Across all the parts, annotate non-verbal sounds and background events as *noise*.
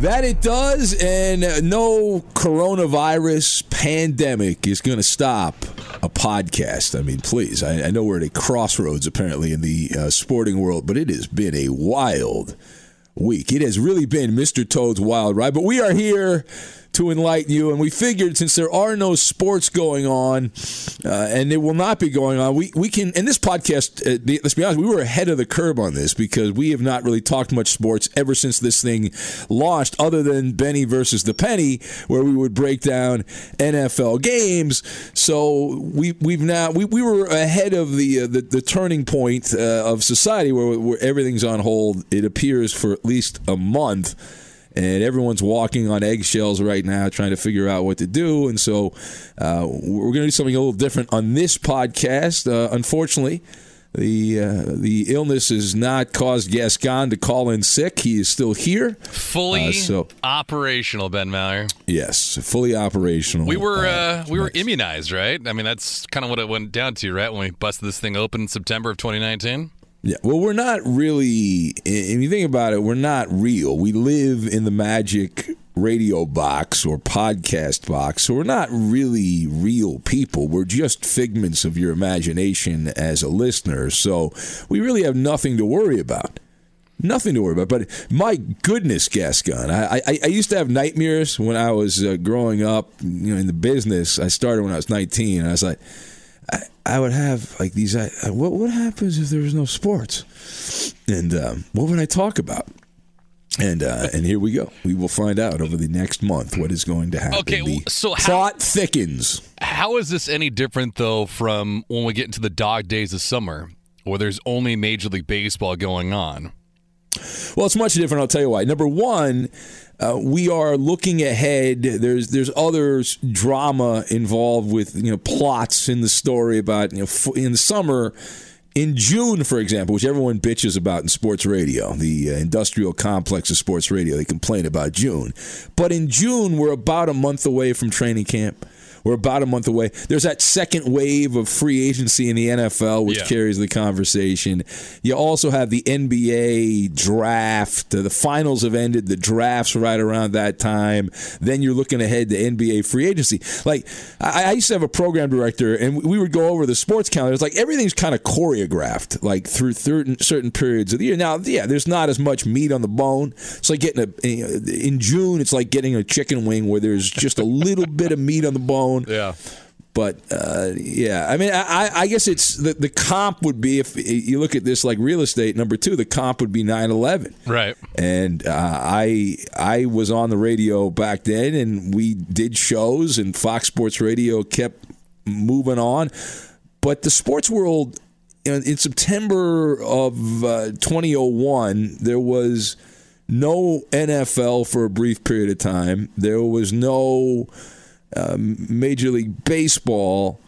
That it does, and no coronavirus pandemic is going to stop a podcast. I mean, please, I, I, know we're at a crossroads apparently in the uh, sporting world, but it has been a wild week. It has really been Mr. Toad's wild ride, but we are here to enlighten you. And we figured since there are no sports going on, uh, and there will not be going on, we, we can, and this podcast, uh, be, let's be honest, we were ahead of the curve on this because we have not really talked much sports ever since this thing launched, other than Benny versus the Penny, where we would break down NFL games. So we, we've now, we, we were ahead of the, uh, the, the, turning point uh, of society where, where everything's on hold, it appears, for at least a month and everyone's walking on eggshells right now trying to figure out what to do. And so uh, we're going to do something a little different on this podcast. Uh, unfortunately, the uh, the illness has not caused Gascon to call in sick. He is still here, fully so, operational. Ben Maller, yes, fully operational. We were uh, we were immunized, right? I mean, that's kind of what it went down to, right? When we busted this thing open in September of 2019. Yeah, well, we're not really. If you think about it, we're not real. We live in the magic radio box or podcast box. So we're not really real people. We're just figments of your imagination as a listener. So we really have nothing to worry about. Nothing to worry about. But my goodness, Gascon, I, I, I used to have nightmares when I was uh, growing up you know, in the business. I started when I was 19, and I was like, I, would have like these. I, what what happens if there was no sports? And um, what would I talk about? And uh, and here we go. We will find out over the next month what is going to happen. Okay, the so how, plot thickens. How is this any different though from when we get into the dog days of summer, where there's only Major League Baseball going on? Well, it's much different. I'll tell you why. Number one, uh, we are looking ahead. There's there's other drama involved with you know plots in the story about you know in the summer. In June, for example, which everyone bitches about in sports radio, the uh, industrial complex of sports radio, they complain about June. But in June, we're about a month away from training camp. We're about a month away. There's that second wave of free agency in the NFL, which Yeah. carries the conversation. You also have the NBA draft. The finals have ended. The draft's right around that time. Then you're looking ahead to NBA free agency. Like I, I used to have a program director, and we would go over the sports calendar. It's like everything's kind of choreographed, like through certain certain periods of the year. Now, yeah, there's not as much meat on the bone. It's like getting a in June. It's like getting a chicken wing where there's just a little bit of meat on the bone. Yeah. But uh, yeah, I mean, I, I guess it's the, the comp would be if you look at this like real estate. Number two, the comp would be 9-11. Right. And uh, I I was on the radio back then, and we did shows, and Fox Sports Radio kept moving on. But the sports world, in September of uh, 2001, there was no NFL for a brief period of time. There was no um, Major League Baseball.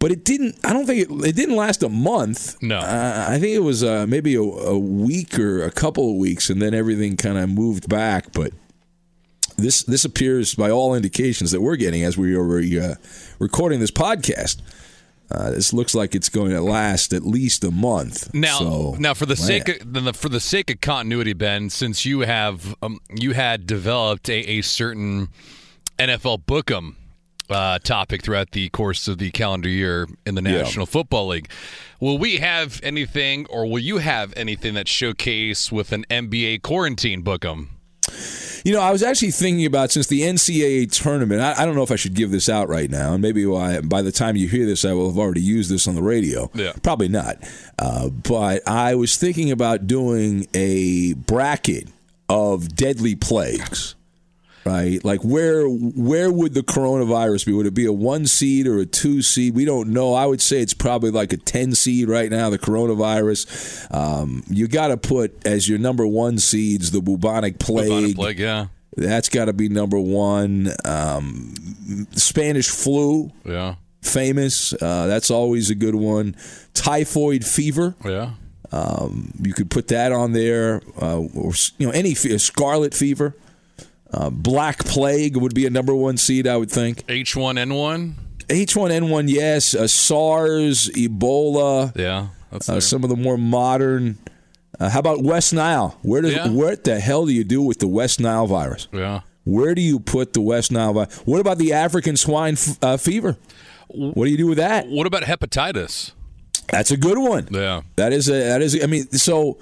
But it didn't. I don't think it. It didn't last a month. No. uh, I think it was uh, maybe a, a week or a couple of weeks, and then everything kind of moved back. But this this appears, by all indications that we're getting as we are uh, recording this podcast, uh, this looks like it's going to last at least a month. Now, So, now for the man. sake of, for the sake of continuity, Ben, since you have um, you had developed a, a certain NFL Bookem uh, topic throughout the course of the calendar year in the Yeah. National Football League, will we have anything, or will you have anything that showcase with an NBA quarantine Bookem? You know, I was actually thinking about since the NCAA tournament. I, I don't know if I should give this out right now, and maybe why, by the time you hear this, I will have already used this on the radio. Yeah. probably not. Uh, but I was thinking about doing a bracket of deadly plagues. Right, like where where would the coronavirus be? Would it be a one seed or a two seed? We don't know. I would say it's probably like a ten seed right now. The coronavirus. Um, you got to put as your number one seeds the bubonic plague. Bubonic plague, yeah, That's got to be number one. Um, Spanish flu, yeah, famous. Uh, that's always a good one. Typhoid fever. yeah. Um, you could put that on there, uh, or you know any fe- scarlet fever. Uh, Black plague would be a number one seed, I would think. H1N1, H1N1, yes. Uh, SARS, Ebola. yeah, that's Uh, some of the more modern. Uh, how about West Nile? Where does Yeah. what the hell do you do with the West Nile virus? yeah. Where do you put the West Nile virus? What about the African swine f- uh, fever? What do you do with that? What about hepatitis? That's a good one. Yeah. That is a that is. I mean, so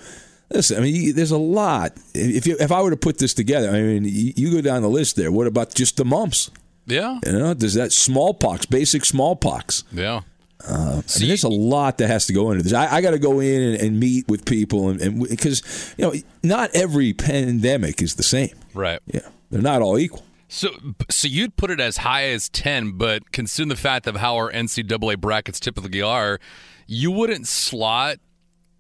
listen. I mean, you, there's a lot. If you, if I were to put this together, I mean, you, you go down the list there. What about just the mumps? Yeah, You know, does that smallpox, basic smallpox? yeah. Uh, I mean, there's a lot that has to go into this. I, I got to go in and, and meet with people, and because you know, not every pandemic is the same. Right. Yeah, they're not all equal. So, so you'd put it as high as ten, but considering the fact of how our NCAA brackets typically are, you wouldn't slot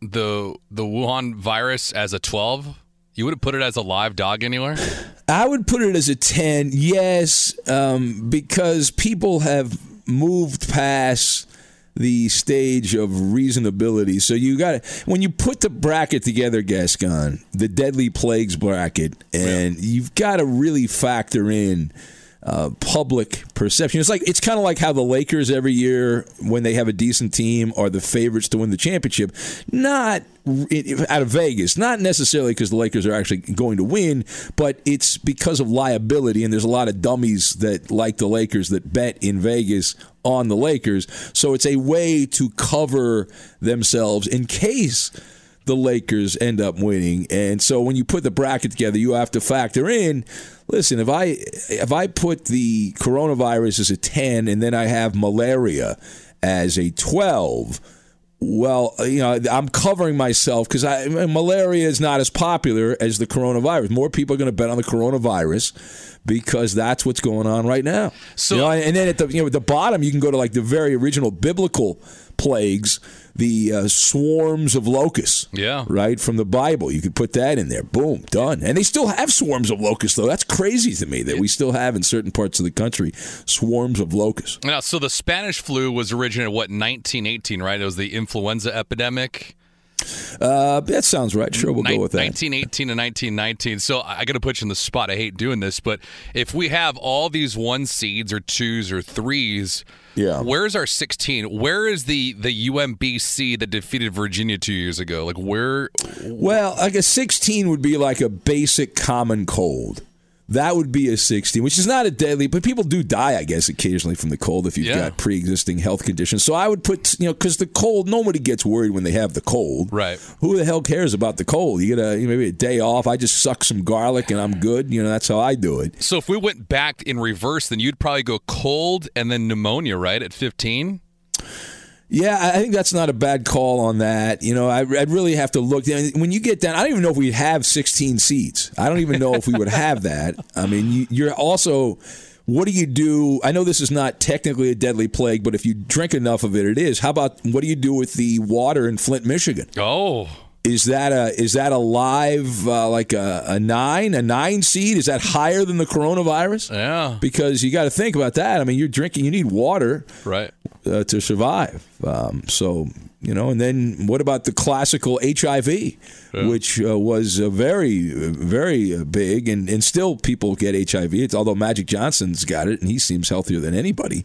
the the Wuhan virus as a twelve. You would have put it as a live dog anywhere. *sighs* I would put it as a 10, yes, um, because people have moved past the stage of reasonability. So you got to, when you put the bracket together, Gascon, the deadly plagues bracket, and you've got to really factor in uh, public perception. It's like it's kind of like how the Lakers every year, when they have a decent team, are the favorites to win the championship. Not out of Vegas, not necessarily because the Lakers are actually going to win, but it's because of liability. And there's a lot of dummies that like the Lakers that bet in Vegas on the Lakers. So it's a way to cover themselves in case the Lakers end up winning. And so when you put the bracket together, you have to factor in listen, if I if I put the coronavirus as a 10 and then I have malaria as a 12, well, you know, I'm covering myself because malaria is not as popular as the coronavirus. More people are going to bet on the coronavirus because that's what's going on right now. So, you know, and then at the you know at the bottom, you can go to like the very original biblical plagues the uh, swarms of locusts. Yeah. Right? From the Bible. You could put that in there. Boom, done. And they still have swarms of locusts, though. That's crazy to me that we still have in certain parts of the country swarms of locusts. Now, so the Spanish flu was originated, what, 1918, right? It was the influenza epidemic. Uh, that sounds right. Sure, we'll Ni- go with that. 1918 to 1919. So I got to put you in the spot. I hate doing this, but if we have all these one seeds or twos or threes, yeah. Where's our 16? Where is the the UMBC that defeated Virginia two years ago? Like where? Well, like a 16 would be like a basic common cold. That would be a 16, which is not a deadly, but people do die, I guess, occasionally from the cold if you've yeah. got pre-existing health conditions. So I would put, you know, because the cold, nobody gets worried when they have the cold. Right. Who the hell cares about the cold? You get a you know, maybe a day off. I just suck some garlic and I'm good. You know, that's how I do it. So if we went back in reverse, then you'd probably go cold and then pneumonia, right, at 15? Yeah, I think that's not a bad call on that. You know, I, would really have to look. When you get down, I don't even know if we'd have 16 seats. I don't even know if we would have *laughs* that. I mean, you, are also. What do you do? I know this is not technically a deadly plague, but if you drink enough of it, it is. How about what do you do with the water in Flint, Michigan? Oh, is that a is that a live uh, like a, a nine a nine seed? Is that higher than the coronavirus? Yeah, because you got to think about that. I mean, you're drinking, you need water, right, uh, to survive. Um, so you know, and then what about the classical HIV, yeah. which uh, was very very big, and and still people get HIV. It's, although Magic Johnson's got it, and he seems healthier than anybody.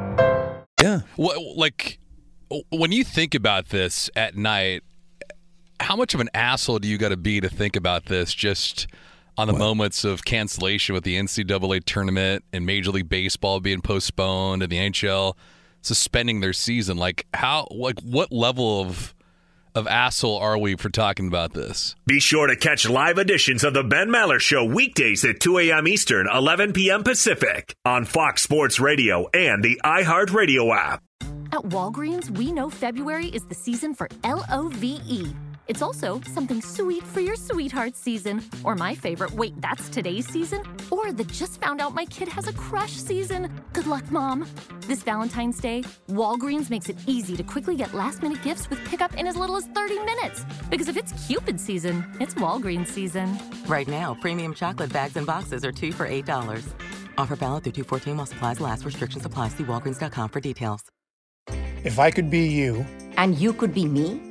Yeah. What, like, when you think about this at night, how much of an asshole do you got to be to think about this just on the what? moments of cancellation with the NCAA tournament and Major League Baseball being postponed and the NHL suspending their season? Like, how, like, what level of of asshole are we for talking about this? Be sure to catch live editions of the Ben Maller Show weekdays at 2 a.m. Eastern, 11 p.m. Pacific on Fox Sports Radio and the iHeartRadio app. At Walgreens, we know February is the season for L O V E it's also something sweet for your sweetheart season, or my favorite, wait, that's today's season, or the just found out my kid has a crush season. Good luck, Mom. This Valentine's Day, Walgreens makes it easy to quickly get last minute gifts with pickup in as little as 30 minutes. Because if it's Cupid season, it's Walgreens season. Right now, premium chocolate bags and boxes are two for $8. Offer valid through 214 while supplies last. Restrictions apply. See walgreens.com for details. If I could be you. And you could be me?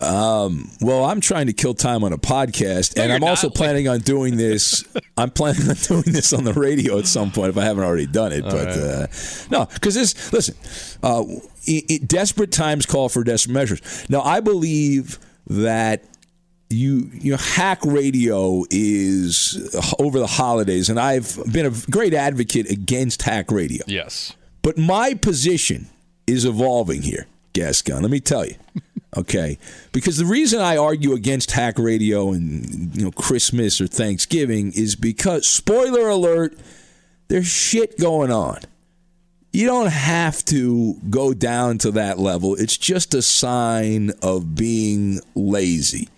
Um, well, I'm trying to kill time on a podcast, no, and I'm also planning on doing this. *laughs* I'm planning on doing this on the radio at some point if I haven't already done it. All but right. uh, no, because this, listen, uh, it, it, desperate times call for desperate measures. Now, I believe that you you know hack radio is over the holidays, and I've been a great advocate against hack radio. Yes, but my position is evolving here, Gascon. Let me tell you. *laughs* Okay, because the reason I argue against hack radio and you know Christmas or Thanksgiving is because spoiler alert, there's shit going on. You don't have to go down to that level. It's just a sign of being lazy,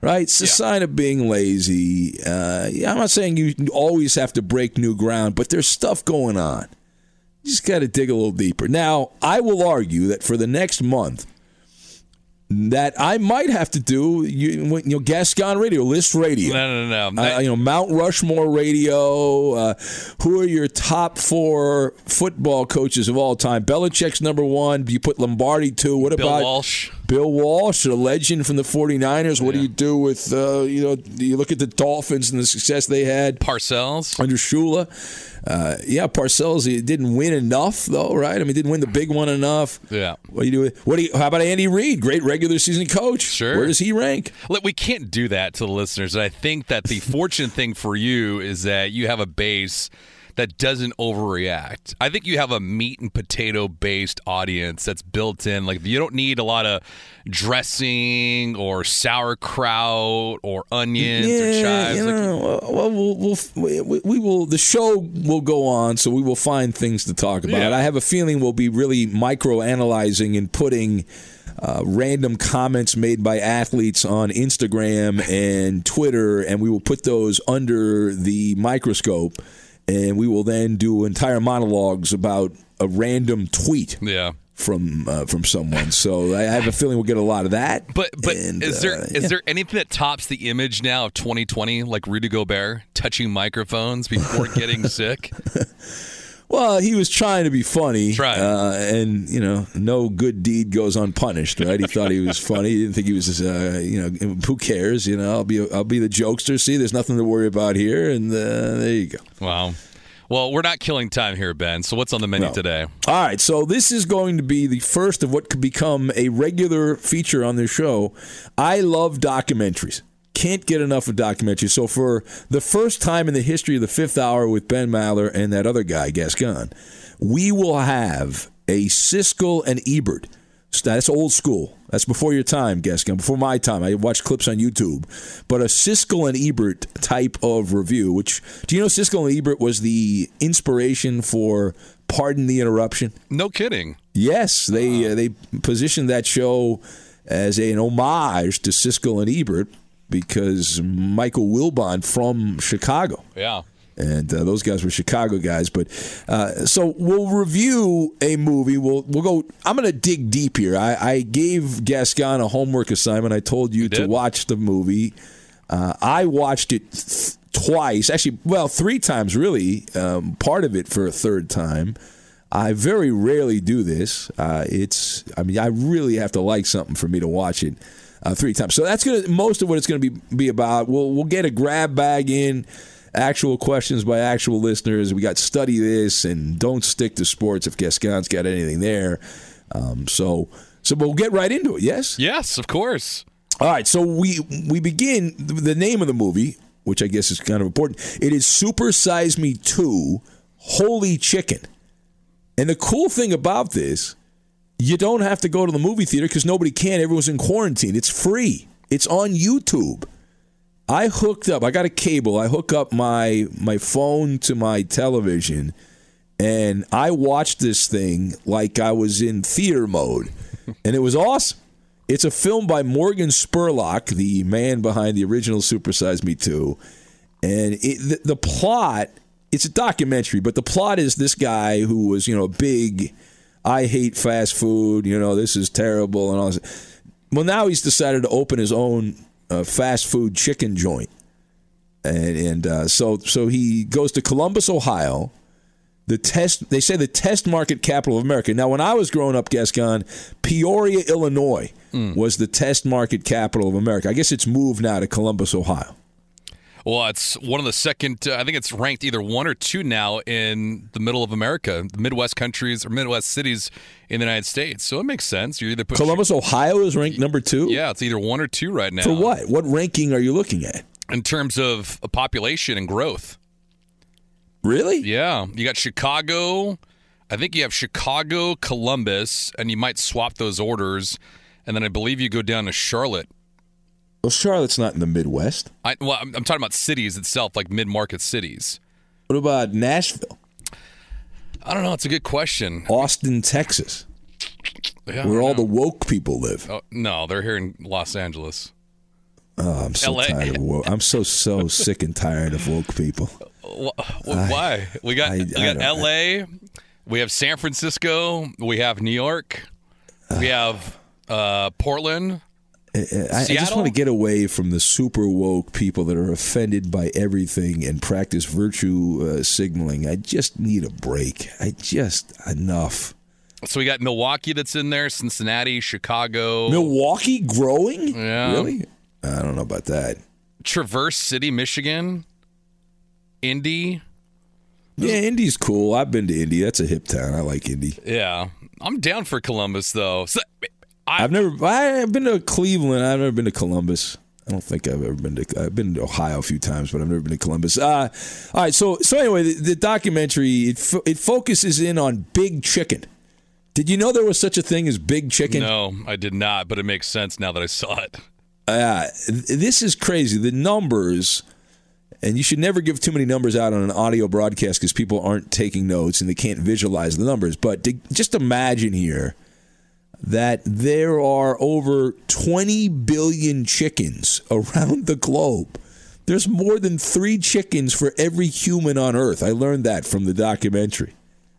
right? It's a yeah. sign of being lazy. Uh, I'm not saying you always have to break new ground, but there's stuff going on. You just got to dig a little deeper. Now, I will argue that for the next month that I might have to do. You, you know, Gascon Radio, List Radio. No, no, no. Uh, you know, Mount Rushmore Radio. Uh, who are your top four football coaches of all time? Belichick's number one. You put Lombardi two. What about Bill about Walsh? Bill Walsh, a legend from the 49ers. What yeah. do you do with, uh, you know, you look at the Dolphins and the success they had? Parcells. Under Shula. Uh, yeah, Parcells he didn't win enough though, right? I mean, didn't win the big one enough. Yeah. What do you do? What do you? How about Andy Reid? Great regular season coach. Sure. Where does he rank? Look, we can't do that to the listeners. I think that the *laughs* fortunate thing for you is that you have a base that doesn't overreact. I think you have a meat and potato based audience that's built in. Like you don't need a lot of dressing or sauerkraut or onions yeah, or chives. You know, like, well, we'll, we'll, we, we will. The show will go on, so we will find things to talk about. Yeah. I have a feeling we'll be really micro analyzing and putting uh, random comments made by athletes on Instagram and Twitter, and we will put those under the microscope, and we will then do entire monologues about a random tweet. Yeah. From uh, from someone, so I have a feeling we'll get a lot of that. But but And, is there uh, is yeah. there anything that tops the image now of 2020, like Rudy Gobert touching microphones before getting *laughs* sick? Well, he was trying to be funny, uh, and you know, no good deed goes unpunished, right? He thought he was *laughs* funny. He didn't think he was, uh, you know, who cares? You know, I'll be, I'll be the jokester. See, there's nothing to worry about here, and uh, there you go. Wow. Well, we're not killing time here, Ben. So what's on the menu No. today? All right, so this is going to be the first of what could become a regular feature on this show. I love documentaries. Can't get enough of documentaries. So for the first time in the history of the fifth hour with Ben Maller and that other guy, Gascon, we will have a Siskel and Ebert. That's old school. That's before your time, Gascon. Before my time. I watched clips on YouTube. But a Siskel and Ebert type of review, which, do you know Siskel and Ebert was the inspiration for Pardon the Interruption? No kidding. Yes, they uh, they positioned that show as an homage to Siskel and Ebert because Michael Wilbon from Chicago. Yeah. And uh, those guys were Chicago guys, but uh, so we'll review a movie. We'll we'll go. I'm going to dig deep here. I, I gave Gascon a homework assignment. I told you, to watch the movie. Uh, I watched it th- twice, actually, well, three times really. Um, part of it for a third time. I very rarely do this. Uh, it's, I mean, I really have to like something for me to watch it uh, three times. So that's gonna most of what it's gonna be be about. We'll we'll get a grab bag in, actual questions by actual listeners. We got study this and don't stick to sports if Gascon's got anything there. Um, so so we'll get right into it. Yes. Yes, of course. All right, so we we begin the name of the movie, which I guess is kind of important. It is Super Size Me 2 Holy Chicken. And the cool thing about this, you don't have to go to the movie theater because nobody can. Everyone's in quarantine. It's free. It's on YouTube. I hooked up. I got a cable. I hook up my my phone to my television, and I watched this thing like I was in theater mode, *laughs* and it was awesome. It's a film by Morgan Spurlock, the man behind the original Super Size Me 2. And it, the, the plot, it's a documentary, but the plot is this guy who was, you know, a big, I hate fast food, you know, this is terrible and all this. Well, now he's decided to open his own uh, fast food chicken joint. And, and uh, so, so he goes to Columbus, Ohio, the test they say the test market capital of America. Now, when I was growing up, Gascon, Peoria, Illinois was the test market capital of America. I guess it's moved now to Columbus, Ohio. Well, it's one of the second. Uh, I think it's ranked either one or two now in the middle of America, the Midwest countries or Midwest cities in the United States. So it makes sense. You're either put Columbus, Ohio is ranked number two. Yeah, it's either one or two right now. For what? What ranking are you looking at? In terms of a population and growth. Really? Yeah. You got Chicago. I think you have Chicago, Columbus, and you might swap those orders. And then I believe you go down to Charlotte. Well, Charlotte's not in the Midwest. I, well, I'm, I'm talking about cities itself, like mid-market cities. What about Nashville? I don't know. It's a good question. Austin, Texas, Yeah, I where don't all know. the woke people live. Oh, no, they're here in Los Angeles. Oh, I'm so LA. tired of woke. I'm so so *laughs* sick and tired of woke people. Wh- wh- Why? We got I- we I got don't- L.A. We have San Francisco. We have New York. We have uh, Portland. I, I just want to get away from the super woke people that are offended by everything and practice virtue uh, signaling. I just need a break. I just enough. So we got Milwaukee that's in there, Cincinnati, Chicago, Milwaukee growing? Yeah. Really? I don't know about that. Traverse City, Michigan, Indy. Yeah, Indy's cool. I've been to Indy. That's a hip town. I like Indy. Yeah, I'm down for Columbus though. So, I, I've never. I've been to Cleveland. I've never been to Columbus. I don't think I've ever been to. I've been to Ohio a few times, but I've never been to Columbus. Uh, all right. So so anyway, the, the documentary it fo- it focuses in on Big Chicken. Did you know there was such a thing as Big Chicken? no, I did not, but it makes sense now that I saw it. Uh, this is crazy. The numbers, and you should never give too many numbers out on an audio broadcast because people aren't taking notes and they can't visualize the numbers. But to, just imagine here that there are over 20 billion chickens around the globe. There's more than three chickens for every human on Earth. I learned that from the documentary,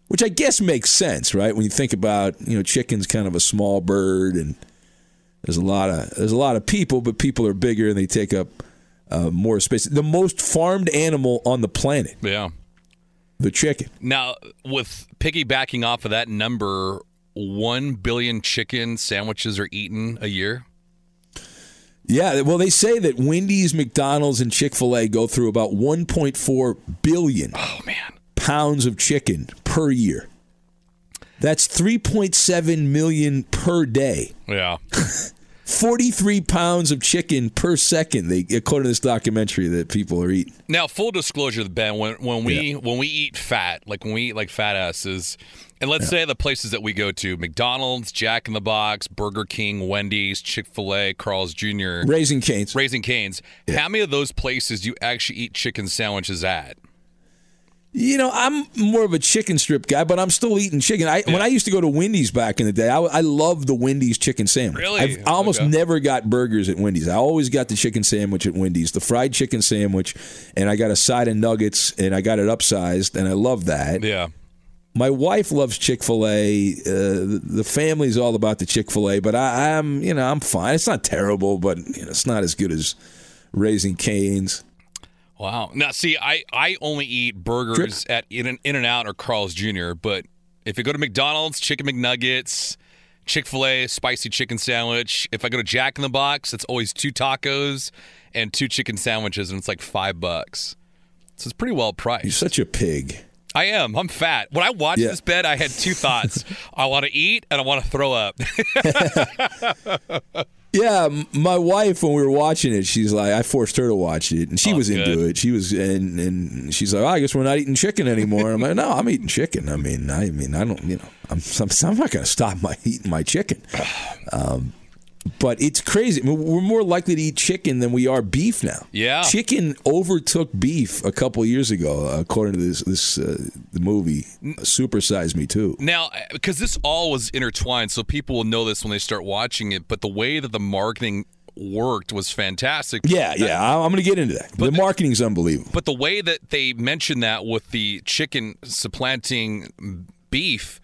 which I guess makes sense, right? When you think about, you know, chickens kind of a small bird, and there's a lot of there's a lot of people, but people are bigger and they take up uh, more space. The most farmed animal on the planet, Yeah. the chicken. Now, with piggybacking off of that number, 1 billion chicken sandwiches are eaten a year. Yeah, well, they say that Wendy's, McDonald's, and Chick Fil A go through about 1.4 billion oh man pounds of chicken per year. That's 3.7 million per day. Yeah. *laughs* 43 pounds of chicken per second. They according to this documentary that people are eating. Now, full disclosure, Ben, when when we when we eat fat, like when we eat like fat asses, and let's say the places that we go to, McDonald's, Jack in the Box, Burger King, Wendy's, Chick Fil A, Carl's Jr., Raising Canes. Raising Canes. How many of those places do you actually eat chicken sandwiches at? You know, I'm more of a chicken strip guy, but I'm still eating chicken. I, When I used to go to Wendy's back in the day, I, I loved the Wendy's chicken sandwich. Really? I've, I almost Okay. never got burgers at Wendy's. I always got the chicken sandwich at Wendy's, the fried chicken sandwich, and I got a side of nuggets, and I got it upsized, and I love that. Yeah. My wife loves Chick Fil A. Uh, the the family's all about the Chick Fil A, but I, I'm, you know, I'm fine. It's not terrible, but you know, it's not as good as Raising Canes. Wow. Now, see, I, I only eat burgers at In In and Out or Carl's Jr., but if you go to McDonald's, chicken McNuggets, Chick fil A, spicy chicken sandwich. If I go to Jack in the Box, it's always two tacos and two chicken sandwiches, and it's like five bucks. So it's pretty well priced. You're such a pig. I am. I'm fat. When I watched Yeah. this bed, I had two thoughts. *laughs* I want to eat and I want to throw up. *laughs* Yeah, my wife when we were watching it, she's like, I forced her to watch it, and she Oh, was into it. She was, and and she's like, oh, I guess we're not eating chicken anymore. I'm like, no, I'm eating chicken. I mean, I mean, I don't, you know, I'm I'm, I'm not going to stop my eating my chicken. *sighs* Um, but it's crazy. I mean, we're more likely to eat chicken than we are beef now. Yeah. chicken overtook beef a couple years ago, according to this this uh, the movie Super Size Me Too. Now, because this all was intertwined, so people will know this when they start watching it. But the way that the marketing worked was fantastic. Yeah, yeah, I- I'm going to get into that. the marketing's unbelievable. But the way that they mentioned that with the chicken supplanting beef,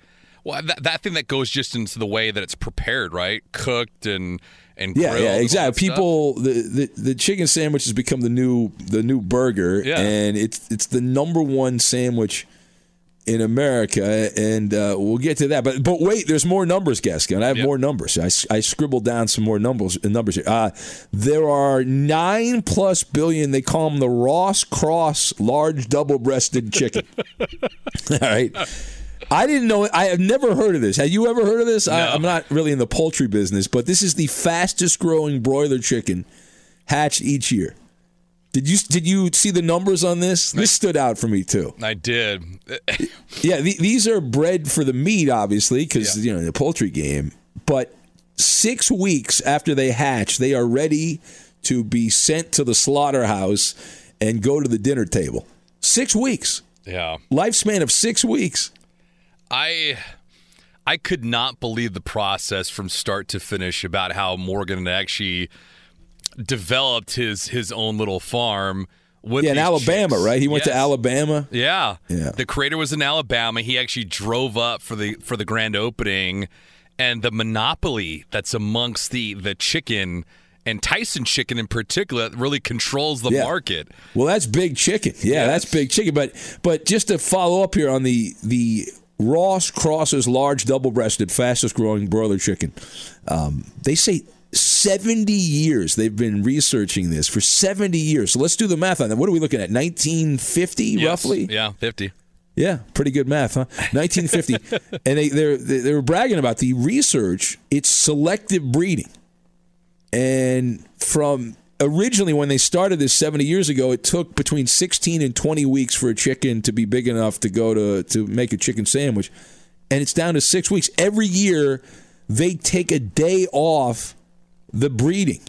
well, that, that thing that goes just into the way that it's prepared, right? Cooked and and Yeah, grilled yeah, exactly. People, the, the the chicken sandwich has become the new the new burger, Yeah. and it's it's the number one sandwich in America, and uh, we'll get to that. But but wait, there's more numbers, Gascon. I have more numbers. I, I scribbled down some more numbers. Numbers here. Uh, there are nine plus billion. They call them the Ross Cross large double breasted chicken. *laughs* All right. I didn't know. I have never heard of this. Have you ever heard of this? I, I'm not really in the poultry business, but this is the fastest growing broiler chicken hatched each year. Did you did you see the numbers on this? This stood out for me too. I did. *laughs* Yeah, the, these are bred for the meat, obviously, because you know the poultry game. But six weeks after they hatch, they are ready to be sent to the slaughterhouse and go to the dinner table. Six weeks, Yeah. lifespan of six weeks. I I could not believe the process from start to finish about how Morgan actually developed his his own little farm with yeah, in Alabama, chicks. right? He went to Alabama. Yeah. Yeah. The creator was in Alabama. He actually drove up for the for the grand opening and the monopoly that's amongst the the chicken and Tyson chicken in particular really controls the Yeah. market. Well, that's big chicken. Yeah, that's big chicken. But but just to follow up here on the the Ross Crosses large double breasted fastest growing broiler chicken, um, they say. 70 years they've been researching this for 70 years. So let's do the math on that. What are we looking at? 1950 Yes. roughly? Yeah, 50. Yeah, pretty good math, huh? 1950, *laughs* and they they're, they they were bragging about the research. It's selective breeding, and from originally when they started this 70 years ago, it took between 16 and 20 weeks for a chicken to be big enough to go to to make a chicken sandwich, and it's down to six weeks. Every year, they take a day off the breeding,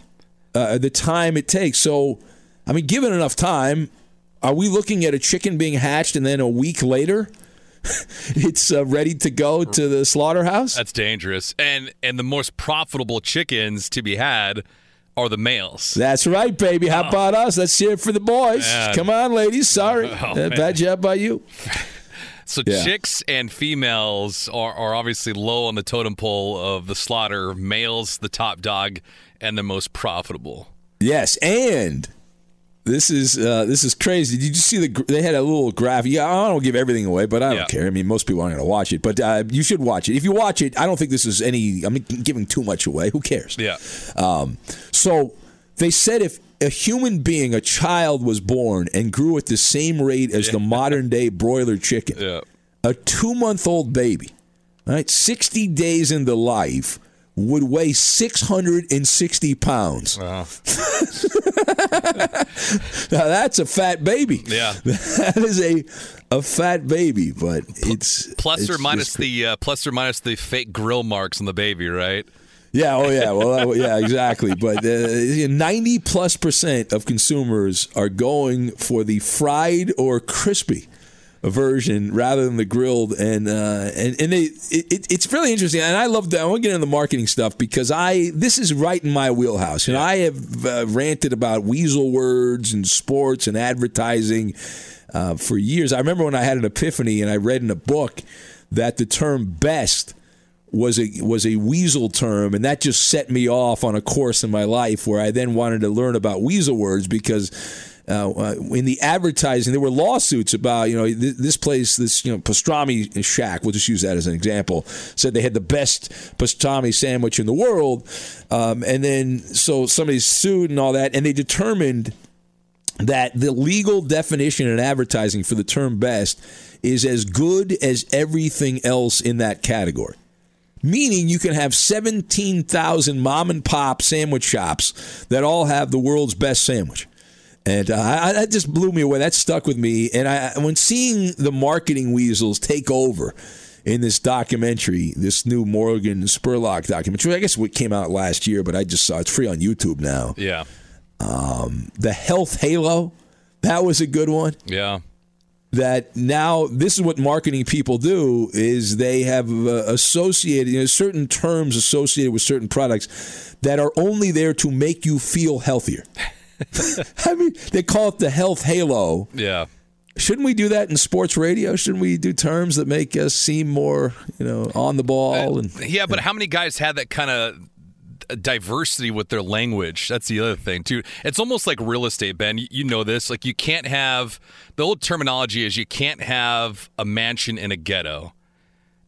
uh, the time it takes. So, I mean, given enough time, are we looking at a chicken being hatched and then a week later *laughs* it's uh, ready to go to the slaughterhouse. That's dangerous. And and the most profitable chickens to be had are the males. That's right, baby. How about us? Let's hear it for the boys. Man. Come on, ladies. Sorry, *laughs* Oh, Uh, bad job by you. *laughs* So Yeah. chicks and females are, are obviously low on the totem pole of the slaughter. Males the top dog and the most profitable. Yes, and this is uh, this is crazy. Did you see the? They had a little graph. Yeah, I don't give everything away, but I don't Yeah. care. I mean, most people aren't going to watch it, but uh, you should watch it. If you watch it, I don't think this is any. I'm giving too much away. Who cares? Yeah. Um, so they said if a human being, a child, was born and grew at the same rate as the *laughs* modern day broiler chicken, Yeah. a two month old baby, right, 60 days into life, would weigh 660 pounds. *laughs* now that's a fat baby. Yeah. *laughs* That is a a fat baby, but it's Plus it's or minus the uh, plus or minus the fake grill marks on the baby, right? Yeah, oh yeah, well, *laughs* yeah, exactly. But uh, ninety plus percent of consumers are going for the fried or crispy version rather than the grilled, and uh, and and they, it, it, it's really interesting. And I love that. I want to get into the marketing stuff because I this is right in my wheelhouse. And I have uh, ranted about weasel words and sports and advertising uh, for years. I remember when I had an epiphany and I read in a book that the term best was a was a weasel term, and that just set me off on a course in my life where I then wanted to learn about weasel words because. Uh, uh, in the advertising, there were lawsuits about you know th- this place, this you know pastrami shack. We'll just use that as an example. Said they had the best pastrami sandwich in the world, um, and then so somebody sued and all that, and they determined that the legal definition in advertising for the term best is as good as everything else in that category. Meaning you can have 17,000 mom and pop sandwich shops that all have the world's best sandwich. And uh, I, that just blew me away. That stuck with me. And I, when seeing the marketing weasels take over in this documentary, this new Morgan Spurlock documentary, I guess it came out last year, but I just saw it's free on YouTube now. Yeah. Um, the Health Halo, that was a good one Yeah. that now this is what marketing people do is they have uh, associated you know, certain terms associated with certain products that are only there to make you feel healthier. *laughs* *laughs* I mean, they call it the health halo. Yeah. Shouldn't we do that in sports radio? Shouldn't we do terms that make us seem more, you know, on the ball and uh, Yeah, but how many guys had that kind of diversity with their language? That's the other thing, too. It's almost like real estate, Ben. You, you know this. Like, you can't have the old terminology is you can't have a mansion in a ghetto,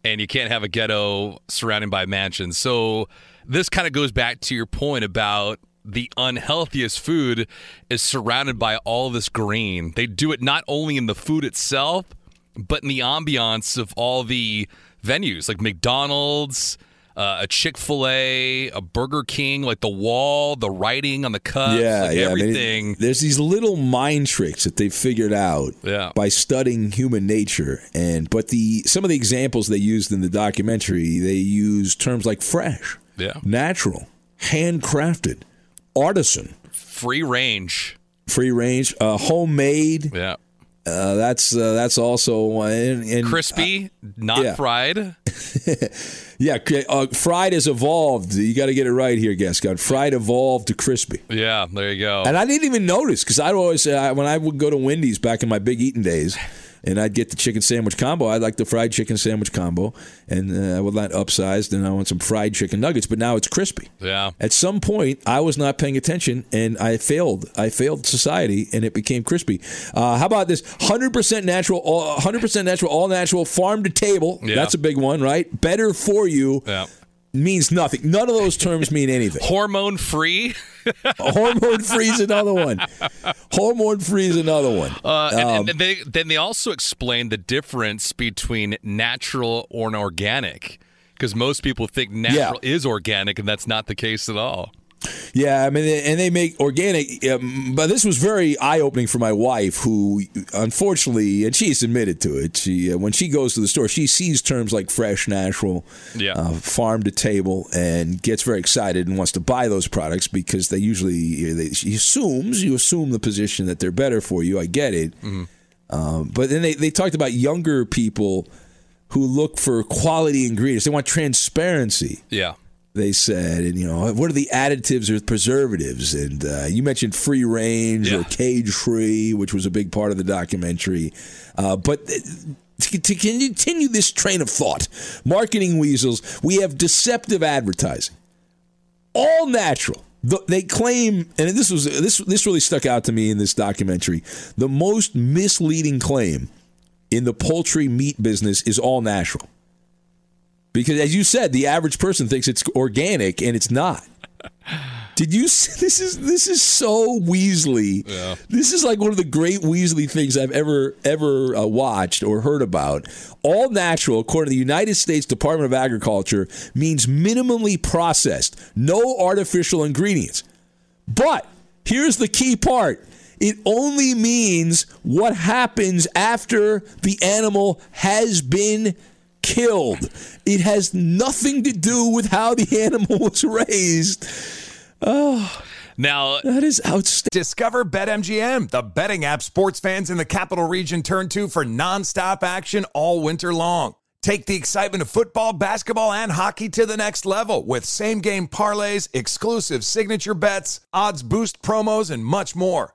and you can't have a ghetto surrounded by mansions. So, this kind of goes back to your point about the unhealthiest food is surrounded by all this green. They do it not only in the food itself, but in the ambiance of all the venues like McDonald's, uh, a Chick fil A, a Burger King, like the wall, the writing on the cups, yeah, like yeah. I mean, everything. there's these little mind tricks that they've figured out Yeah. by studying human nature, and but the some of the examples they used in the documentary, they use terms like fresh, Yeah. natural, handcrafted, artisan, Free range. free range, uh, homemade. Yeah. Uh, that's uh, that's also one. And, and Crispy, not yeah. fried. *laughs* yeah, uh, fried has evolved. You got to get it right here, Gascon. Fried evolved to crispy. Yeah, there you go. And I didn't even notice because I'd always uh, when I would go to Wendy's back in my big eating days, and I'd get the chicken sandwich combo. I'd like the fried chicken sandwich combo, and uh, I would like upsized, and I want some fried chicken nuggets. But now it's crispy. Yeah. At some point, I was not paying attention, and I failed. I failed society, and it became crispy. Uh, how about this? Hundred percent natural, hundred percent natural, all natural, farm to table. Yeah. That's a big one, right? Better for you. Yeah. Means nothing. None of those terms mean anything. Hormone free. Hormone free is another one. Hormone free is another one. Uh, and, Um, and then they then they also explain the difference between natural or organic, because most people think natural is organic, and that's not the case at all. Yeah, I mean, and they make organic. Um, but this was very eye opening for my wife, who unfortunately, and she's admitted to it. She uh, when she goes to the store, she sees terms like fresh, natural, Yeah. uh, farm to table, and gets very excited and wants to buy those products because they usually they, she assumes you assume the position that they're better for you. I get it. Um, but then they, they talked about younger people who look for quality ingredients. They want transparency. Yeah. They said, and you know, what are the additives or preservatives? And uh, you mentioned free range or cage free, which was a big part of the documentary. Uh, but to, to continue this train of thought, marketing weasels, we have deceptive advertising, all natural. They claim, and this was this this really stuck out to me in this documentary. The most misleading claim in the poultry meat business is all natural, because as you said, the average person thinks it's organic and it's not. Did you? See, *laughs* this is this is so Weasley. Yeah. This is like one of the great Weasley things I've ever ever uh, watched or heard about. All natural, according to the United States Department of Agriculture, means minimally processed, no artificial ingredients. But here's the key part. It only means what happens after the animal has been killed. It has nothing to do with how the animal *laughs* was raised. Oh, now that is outstanding. Discover BetMGM, the betting app sports fans in the capital region turn to for nonstop action all winter long. Take the excitement of football, basketball, and hockey to the next level with same game parlays, exclusive signature bets, odds boost promos, and much more.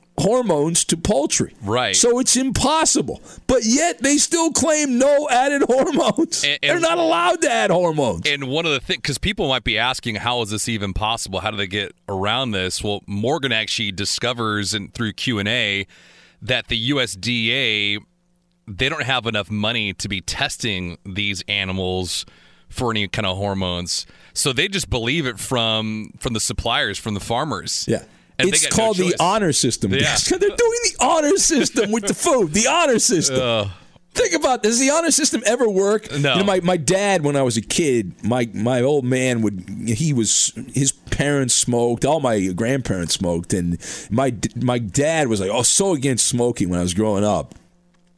hormones to poultry. Right. So it's impossible. But yet they still claim no added *laughs* hormones. And- They're not allowed to add hormones. And one of the things, because people might be asking, how is this even possible? How do they get around this? Well, Morgan actually discovers and through Q and A that the USDA they don't have enough money to be testing these animals for any kind of hormones. So they just believe it from from the suppliers, from the farmers. Yeah. And it's no called the honor system. Yeah. *laughs* They're doing the honor system with the food. The honor system. *laughs* Think about does the honor system ever work? No. You know, my, my dad, when I was a kid, my my old man would he was his parents smoked, all my grandparents smoked, and my my dad was like oh so against smoking when I was growing up.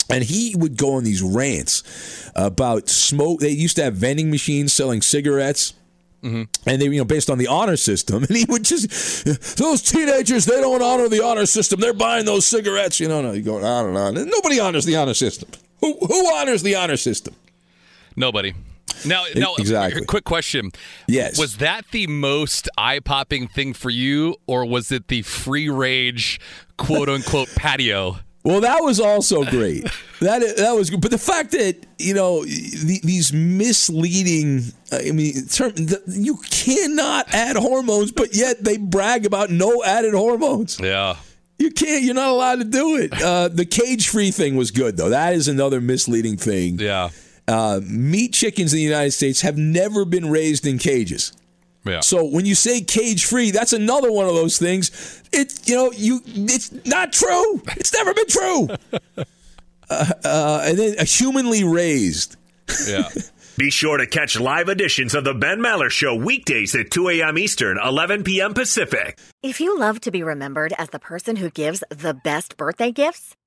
And he would go on these rants about smoke. They used to have vending machines selling cigarettes. Mm-hmm. And they, you know, based on the honor system, *laughs* and he would just those teenagers. They don't honor the honor system. They're buying those cigarettes. You know, no, you going on and on. Nobody honors the honor system. Who who honors the honor system? Nobody. Now, now, Exactly. quick question. Yes. Was that the most eye popping thing for you, or was it the free range, quote unquote, patio? Well, that was also great. that that was good. But the fact that you know the, these misleading, I mean, term, the, you cannot add hormones, but yet they brag about no added hormones. Yeah. You can't. You're not allowed to do it. Uh, the cage-free thing was good, though. That is another misleading thing. Yeah. Uh, meat chickens in the United States have never been raised in cages. Yeah. So when you say cage-free, that's another one of those things. It, you know, you it's not true. It's never been true. *laughs* uh, uh, and then a humanly raised. Yeah. *laughs* Be sure to catch live editions of The Ben Maller Show weekdays at 2 a.m. Eastern, 11 p.m. Pacific. If you love to be remembered as the person who gives the best birthday gifts,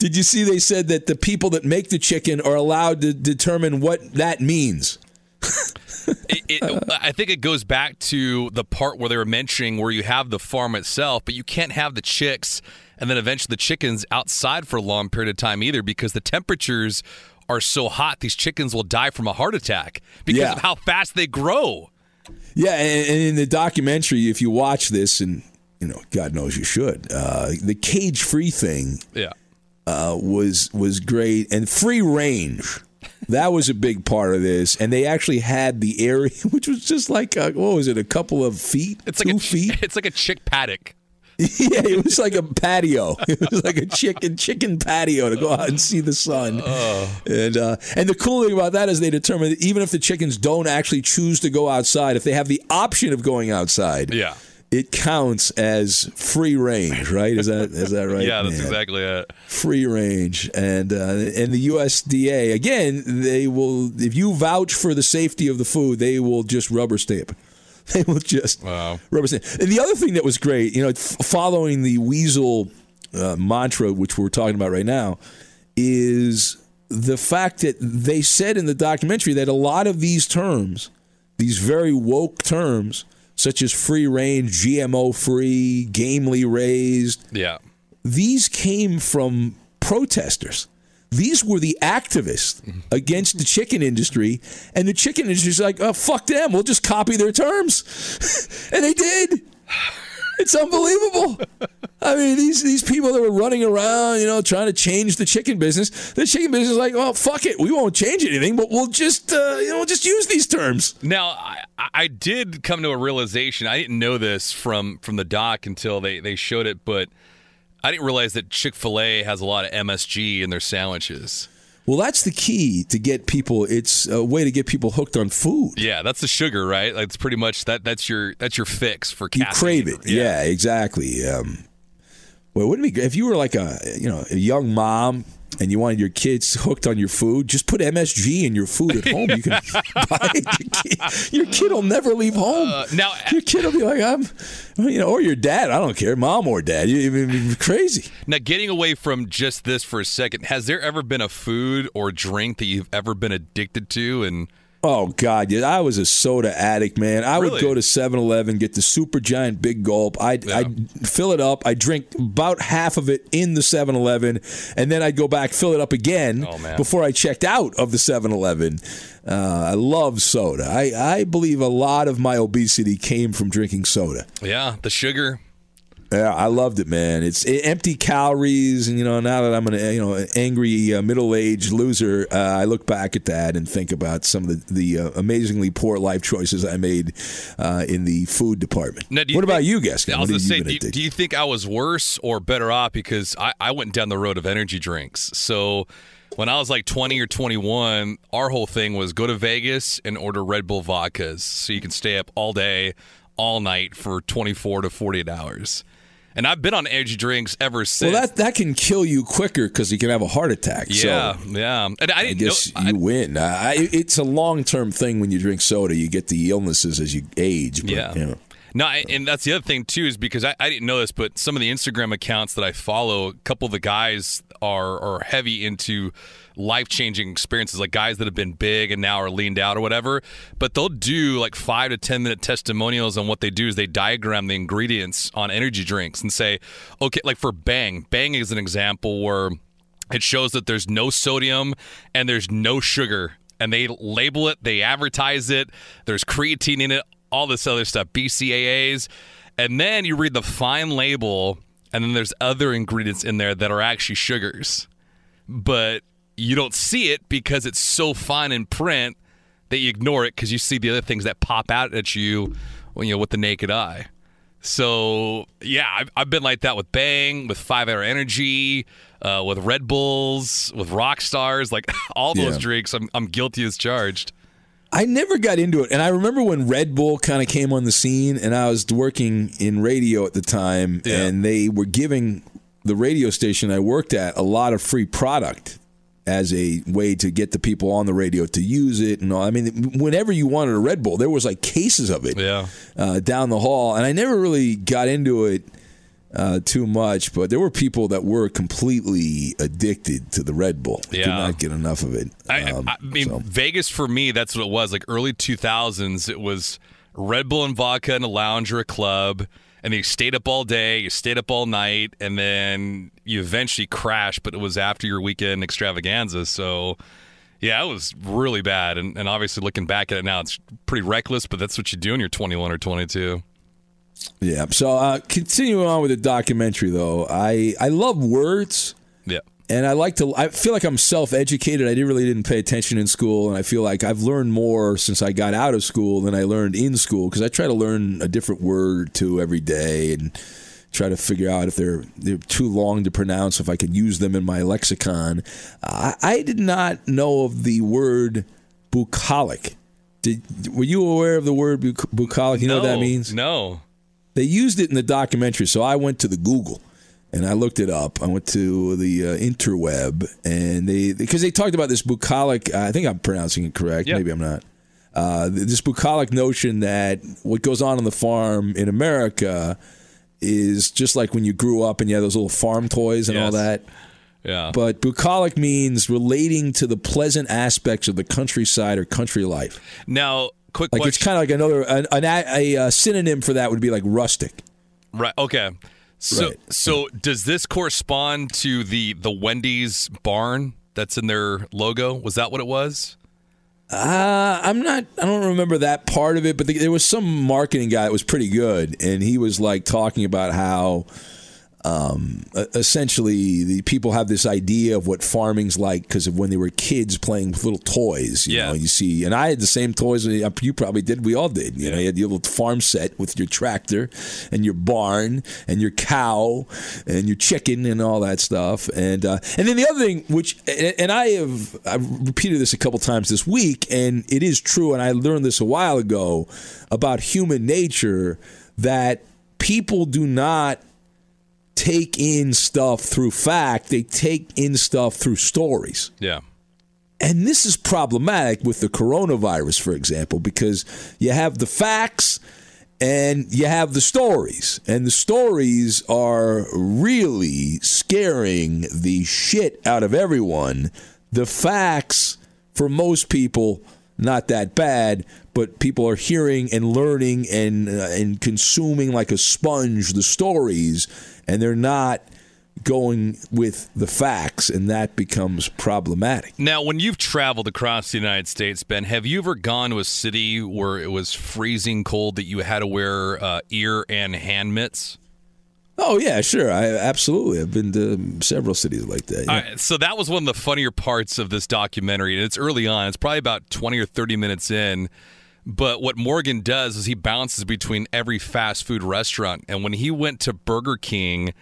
Did you see they said that the people that make the chicken are allowed to determine what that means? *laughs* it, it, I think it goes back to the part where they were mentioning where you have the farm itself, but you can't have the chicks and then eventually the chickens outside for a long period of time either because the temperatures are so hot. These chickens will die from a heart attack because Yeah. of how fast they grow. Yeah, and, and in the documentary, if you watch this, and you know, God knows you should, uh, the cage-free thing Yeah. Uh, was was great, and free range. That was a big part of this, and they actually had the area, *laughs* which was just like a, what was it, a couple of feet, It's two like a feet. *laughs* It's like a chick paddock. *laughs* yeah, it was like a patio. It was like a chicken chicken patio to go out and see the sun. And uh, and the cool thing about that is they determine that even if the chickens don't actually choose to go outside, if they have the option of going outside, Yeah. It counts as free range, right? Is that is that *laughs* right? yeah, that's man? exactly it. free range and uh, and the USDA again they will if you vouch for the safety of the food they will just rubber stamp *laughs* they will just Wow. rubber stamp and the other thing that was great you know f- following the weasel uh, mantra which we're talking about right now is the fact that they said in the documentary that a lot of these terms these very woke terms such as free range GMO free gamely raised Yeah. these came from protesters. These were the activists Mm-hmm. against the chicken industry, and the chicken industry's like, "Oh, fuck them! We'll just copy their terms," *laughs* and they did. *sighs* *laughs* It's unbelievable. I mean, these these people that were running around, you know, trying to change the chicken business. The chicken business is like, well, fuck it, we won't change anything, but we'll just, uh, you know, just use these terms. Now, I, I did come to a realization. I didn't know this from from the doc until they they showed it, but I didn't realize that Chick Fil A has a lot of MSG in their sandwiches. Well, that's the key to get people. It's a way to get people hooked on food. Yeah, that's the sugar, right? Like, it's pretty much that. That's your that's your fix for You crave it. Yeah, exactly. Um, well, wouldn't it be if you were like a you know a young mom and you wanted your kids *laughs* hooked on your food? Just put MSG in your food at home. You can *laughs* *laughs* buy it. Your kid, your kid will never leave home. Uh, now, your kid will be like, I'm, you know, or your dad. I don't care, mom or dad. You, you're crazy. Now, getting away from just this for a second, has there ever been a food or drink that you've ever been addicted to? And Oh God, yeah, I was a soda addict, man. I would go to 7-Eleven, get the super giant big gulp. I'd, I'd fill it up. I drink about half of it in the 7-Eleven, and then I'd go back, fill it up again Oh, before I checked out of the 7-Eleven. Uh, I love soda. I, I believe a lot of my obesity came from drinking soda. yeah, the sugar. Yeah, I loved it, man. It's empty calories, and you know, now that I'm an you know angry uh, middle-aged loser, uh, I look back at that and think about some of the, the uh, amazingly poor life choices I made uh, in the food department. Now, what about you, Gascon? I was going to say, do, you- do you think I was worse or better off? Because I, I went down the road of energy drinks. So when I was like 20 or 21, our whole thing was go to Vegas and order Red Bull vodkas so you can stay up all day, all night for 24 to 48 hours. And I've been on energy drinks ever since. Well, that that can kill you quicker because you can have a heart attack. yeah, so yeah. And I I didn't guess know. you win. Uh, I, it's a long-term thing when you drink soda. You get the illnesses as you age. But, Yeah. you know. No, I- and that's the other thing too is because I, I didn't know this, but some of the Instagram accounts that I follow, a couple of the guys are are heavy into life changing experiences, like guys that have been big and now are leaned out or whatever. But they'll do like five to ten minute testimonials on what they do is they diagram the ingredients on energy drinks and say, okay, like for Bang, Bang is an example where it shows that there's no sodium and there's no sugar and they label it they advertise it there's creatine in it all this other stuff bcaas and then you read the fine label and then there's other ingredients in there that are actually sugars but you don't see it because it's so fine in print that you ignore it because you see the other things that pop out at you you know with the naked eye so yeah, I've, I've been like that with Bang, with Five Hour Energy, uh, with Red Bulls, with Rock Stars, like *laughs* all those Yeah. drinks. I'm I'm guilty as charged. I never got into it. And I remember when Red Bull kind of came on the scene, and I was working in radio at the time, and they were giving the radio station I worked at a lot of free product as a way to get the people on the radio to use it and all. I mean, whenever you wanted a Red Bull, there was like cases of it Yeah. uh, down the hall, and I never really got into it uh, too much. But there were people that were completely addicted to the Red Bull. Could Yeah. not get enough of it. I, Um, I mean, Vegas for me, that's what it was. Like early 2000s, it was Red Bull and vodka in a lounge or a club, and you stayed up all day, you stayed up all night, and then you eventually crashed. But it was after your weekend extravaganza, so. Yeah, it was really bad, and, and obviously looking back at it now, it's pretty reckless. But that's what you do when you're 21 or 22. Yeah. So uh, continuing on with the documentary, though, I I love words. Yeah. And I like to. I feel like I'm self-educated. I didn't really didn't pay attention in school, and I feel like I've learned more since I got out of school than I learned in school because I try to learn a different word or two every day and try to figure out if they're they're too long to pronounce. If I could use them in my lexicon, I, I did not know of the word bucolic. Did were you aware of the word buc- bucolic? You know what that means? No. They used it in the documentary, so I went to the Google and I looked it up. I went to the uh, interweb and they because they talked about this bucolic. I think I'm pronouncing it correct. Yeah. Maybe I'm not. Uh, this bucolic notion that what goes on on the farm in America is just like when you grew up and you had those little farm toys and all that. Yeah. But bucolic means relating to the pleasant aspects of the countryside or country life. Now, quick Like question. it's kind of like another an, an, a, a synonym for that would be like rustic. Right. Okay. So Right. so does this correspond to the the Wendy's barn that's in their logo? Was that what it was? Uh, I'm not. I don't remember that part of it, but the, there was some marketing guy that was pretty good, and he was like talking about how um, essentially the people have this idea of what farming's like because of when they were kids playing with little toys. You know, you see, and I had the same toys you probably did. We all did. You know, you had your little farm set with your tractor and your barn and your cow and your chicken and all that stuff. And uh, and then the other thing, which and and I have I've repeated this a couple times this week, and it is true. And I learned this a while ago about human nature that people do not take in stuff through fact, they take in stuff through stories. Yeah. And this is problematic with the coronavirus, for example, because you have the facts and you have the stories. And the stories are really scaring the shit out of everyone. The facts, for most people, not that bad, but people are hearing and learning and uh, and consuming like a sponge the stories, and they're not going with the facts, and that becomes problematic. Now, when you've traveled across the United States, Ben, have you ever gone to a city where it was freezing cold that you had to wear uh, ear and hand mitts? Oh yeah, sure. I absolutely. I've been to several cities like that. yeah. All right, so that was one of the funnier parts of this documentary, and it's early on. It's probably about twenty or thirty minutes in. But what Morgan does is he bounces between every fast food restaurant, and when he went to Burger King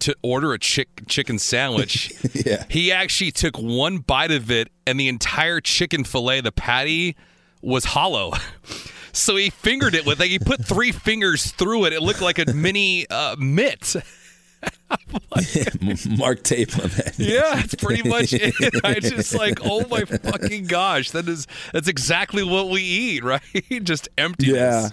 to order a chick- chicken sandwich, *laughs* yeah. he actually took one bite of it, and the entire chicken fillet, the patty, was hollow. *laughs* So he fingered it with like he put three fingers through it. It looked like a mini uh, mitt. *laughs* Mark tape on that. *laughs* Yeah, that's pretty much it. *laughs* I just like, oh my *laughs* fucking gosh, that is that's exactly what we eat, right? just emptiness. Yeah,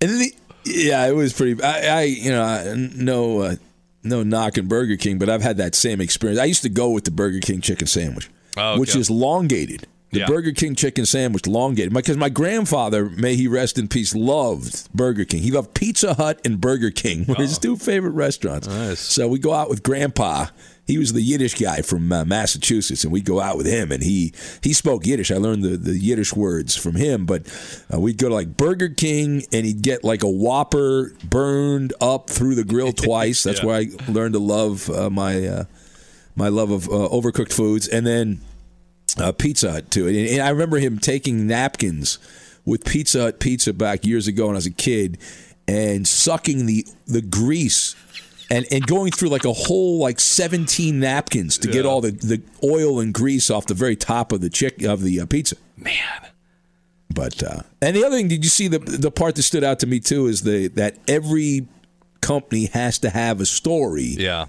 and then the, yeah, it was pretty. I, I you know, I, no, uh, no knocking Burger King, but I've had that same experience. I used to go with the Burger King chicken sandwich, Oh, okay. which is longated. The Yeah. Burger King chicken sandwich longated because my grandfather, may he rest in peace, loved Burger King. He loved Pizza Hut and Burger King were his two favorite restaurants. Nice. So we go out with Grandpa. He was the Yiddish guy from uh, Massachusetts, and we'd go out with him, and he he spoke Yiddish. I learned the, the Yiddish words from him, but uh, we'd go to like Burger King, and he'd get like a Whopper burned up through the grill *laughs* twice. That's Yeah. where I learned to love uh, my uh, my love of uh, overcooked foods, and then uh, Pizza Hut too. And, and I remember him taking napkins with Pizza Hut pizza back years ago when I was a kid, and sucking the the grease. And, and going through like a whole like 17 napkins to get all the, the oil and grease off the very top of the chick of the uh, pizza. Man. But uh, and the other thing, did you see the the part that stood out to me too is the that every company has to have a story. Yeah.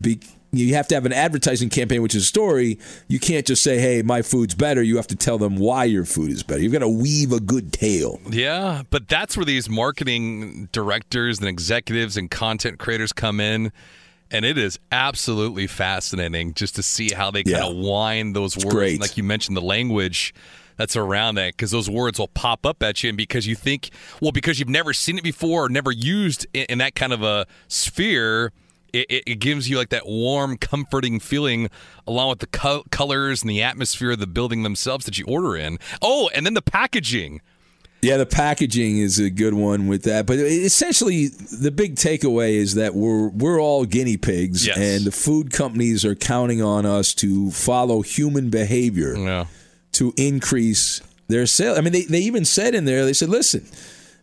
Be, you have to have an advertising campaign, which is a story. You can't just say, "Hey, my food's better." You have to tell them why your food is better. You've got to weave a good tale. Yeah, but that's where these marketing directors and executives and content creators come in. And it is absolutely fascinating just to see how they kind Yeah. of wind those words. great. Like you mentioned, the language that's around that, because those words will pop up at you. And because you think, well, because you've never seen it before or never used in, in that kind of a sphere, it, it, it gives you like that warm, comforting feeling along with the co- colors and the atmosphere of the building themselves that you order in. Oh, and then the packaging. Yeah, the packaging is a good one with that. But essentially, the big takeaway is that we're we're all guinea pigs, Yes. and the food companies are counting on us to follow human behavior Yeah. to increase their sales. I mean, they, they even said in there, they said, listen.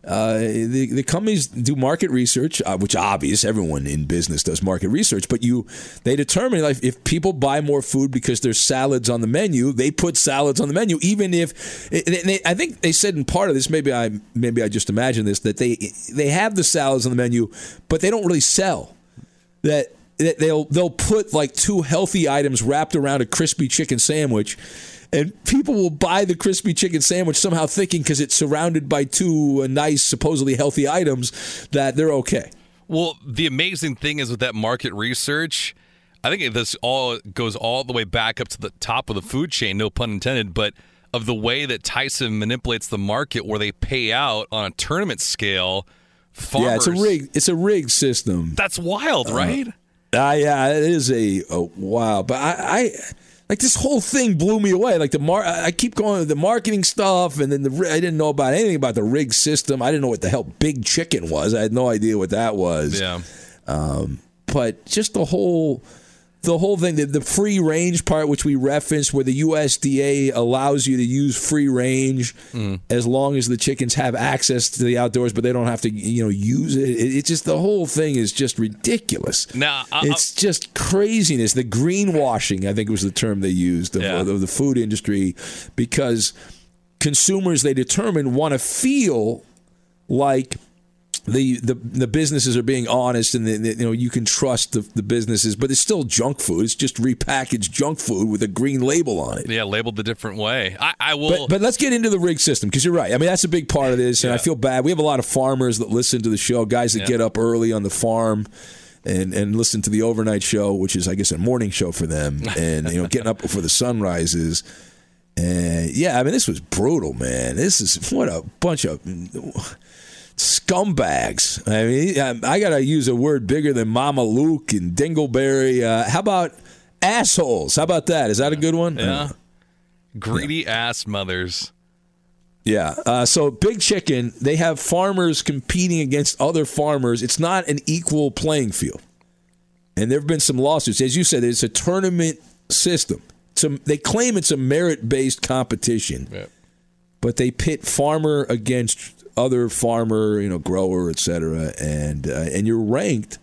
Uh, the, the companies do market research, uh, which obvious. Everyone in business does market research, but you they determine like if people buy more food because there's salads on the menu, they put salads on the menu. Even if they, I think they said in part of this, maybe I maybe I just imagined this that they they have the salads on the menu, but they don't really sell that they'll they'll put like two healthy items wrapped around a crispy chicken sandwich and people will buy the crispy chicken sandwich somehow thinking because it's surrounded by two uh, nice supposedly healthy items that they're okay Well, the amazing thing is with that market research, I think this all goes all the way back up to the top of the food chain, no pun intended, but of the way that Tyson manipulates the market where they pay out on a tournament scale. Farmers, yeah it's a rigged it's a rigged system That's wild, right? Uh, yeah, it is a, a wow. But I, I Like this whole thing blew me away. Like the mar, I keep going the marketing stuff, and then the I didn't know about anything about the rig system. I didn't know what the hell Big Chicken was. I had no idea what that was. Yeah. Um, but just the whole the whole thing, the, the free range part, which we referenced, where the USDA allows you to use free range Mm. as long as the chickens have access to the outdoors, but they don't have to, you know, use it. it it's just the whole thing is just ridiculous. Now, I- it's just craziness. The greenwashing, I think, was the term they used of, of the food industry, because consumers they determine want to feel like the, the the businesses are being honest and the, the- you know you can trust the, the businesses but it's still junk food it's just repackaged junk food with a green label on it Yeah, labeled the different way. I, I will. but, but let's get into the rig system because you're right. I mean, that's a big part of this, and I feel bad. We have a lot of farmers that listen to the show, guys that Yeah. get up early on the farm and and listen to the overnight show, which is, I guess, a morning show for them, *laughs* and you know, getting up before the sun rises. And yeah, I mean, this was brutal, man. This is what a bunch of scumbags. I mean, I, I got to use a word bigger than Mama Luke and Dingleberry. Uh, how about assholes? How about that? Is that a good one? yeah. Greedy ass mothers. Yeah. Uh, so Big Chicken, they have farmers competing against other farmers. It's not an equal playing field. And there have been some lawsuits. As you said, it's a tournament system. A, they claim it's a merit based competition, but they pit farmer against other farmer, you know, grower, et cetera, and uh, and you're ranked.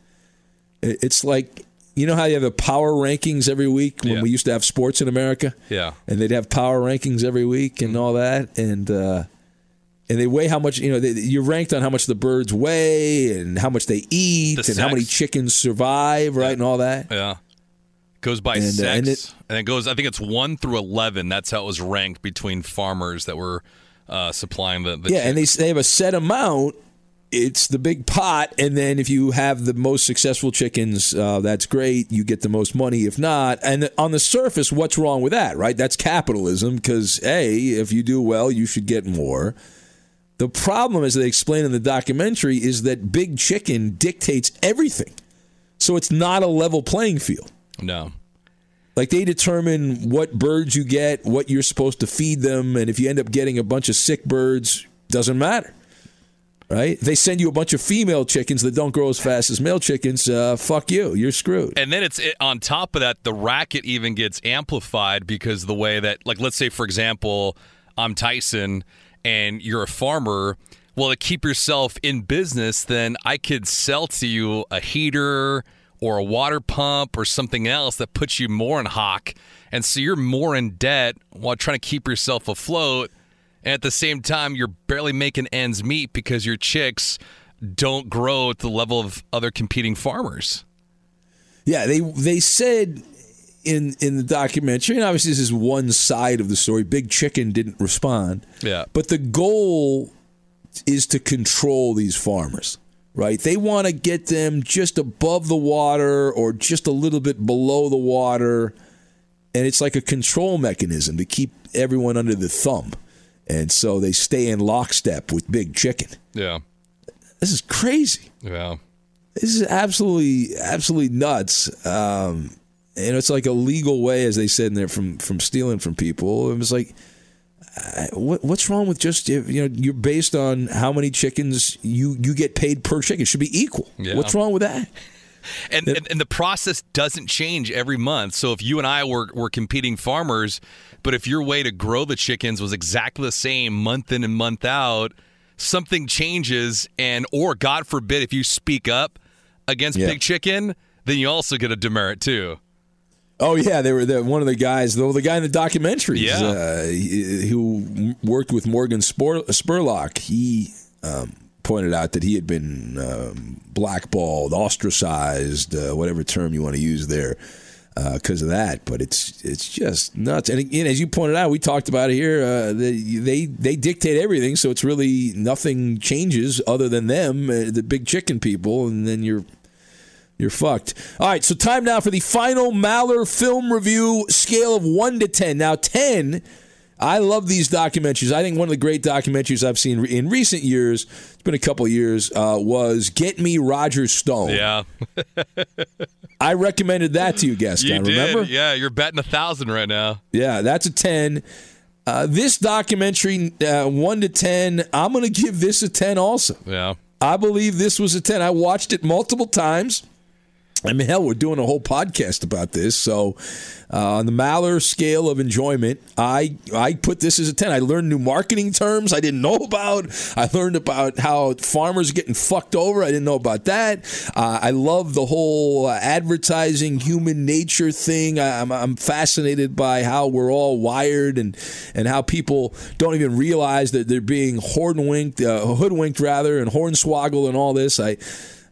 It's like you know how you have the power rankings every week when Yeah. we used to have sports in America Yeah. and they'd have power rankings every week and all that, and uh, and they weigh how much you know. They, you're ranked on how much the birds weigh and how much they eat The and how many chickens survive, right, and all that. Yeah. Goes by And, uh, sex. and And it- it, goes, I think it's 1 through 11. That's how it was ranked between farmers that were uh, supplying the, the yeah, and they they have a set amount. It's the big pot, and then if you have the most successful chickens, uh, that's great. You get the most money. If not, and on the surface, what's wrong with that, right? That's capitalism. Because a, if you do well, you should get more. The problem, as they explain in the documentary, is that big chicken dictates everything. So it's not a level playing field. No. Like they determine what birds you get, what you're supposed to feed them, and if you end up getting a bunch of sick birds, doesn't matter. Right? They send you a bunch of female chickens that don't grow as fast as male chickens, uh, fuck you. You're screwed. And then it's it, on top of that, the racket even gets amplified because the way that, like, let's say, for example, I'm Tyson and you're a farmer. Well, to keep yourself in business, then I could sell to you a heater or a water pump or something else that puts you more in hock. And so you're more in debt while trying to keep yourself afloat. And at the same time, you're barely making ends meet because your chicks don't grow at the level of other competing farmers. Yeah, they they said in in the documentary, and obviously this is one side of the story. Big Chicken didn't respond. Yeah. But the goal is to control these farmers, right? They want to get them just above the water or just a little bit below the water. And it's like a control mechanism to keep everyone under the thumb. And so they stay in lockstep with Big Chicken. Yeah. This is crazy. Yeah. This is absolutely, absolutely nuts. Um, and it's like a legal way, as they said in there, from from stealing from people. It was like, Uh, what, what's wrong with just you know you're based on how many chickens you you get paid per chicken It should be equal. Yeah. What's wrong with that? And, and and the process doesn't change every month. So if you and I were were competing farmers, but if your way to grow the chickens was exactly the same month in and month out, something changes and or God forbid if you speak up against Yeah. big chicken, then you also get a demerit too. Oh yeah, they were the, one of the guys, though the guy in the documentary, Yeah. uh, who worked with Morgan Spur, Spurlock. He um, pointed out that he had been um, blackballed, ostracized, uh, whatever term you want to use there, because of that. But it's it's just nuts. And again, as you pointed out, we talked about it here. Uh, they, they they dictate everything, so it's really nothing changes other than them, uh, the big chicken people, and then you're you're fucked. All right, so time now for the final Maller film review scale of 1 to 10. Now, 10, I love these documentaries. I think one of the great documentaries I've seen in recent years, it's been a couple years, uh, was Get Me Roger Stone. Yeah. *laughs* I, recommended that to you, Gascon. You did. Remember? Yeah, you're betting a thousand right now. Yeah, that's a 10. Uh, this documentary, uh, 1 to 10, I'm going to give this a 10 also. Yeah. I believe this was a 10. I watched it multiple times. I mean, hell, we're doing a whole podcast about this. So, uh, on the Maller scale of enjoyment, I I put this as a ten. I learned new marketing terms I didn't know about. I learned about how farmers are getting fucked over. I didn't know about that. Uh, I love the whole uh, advertising human nature thing. I, I'm, I'm fascinated by how we're all wired and and how people don't even realize that they're being hoodwinked, uh, hoodwinked rather, and hornswoggled and all this. I.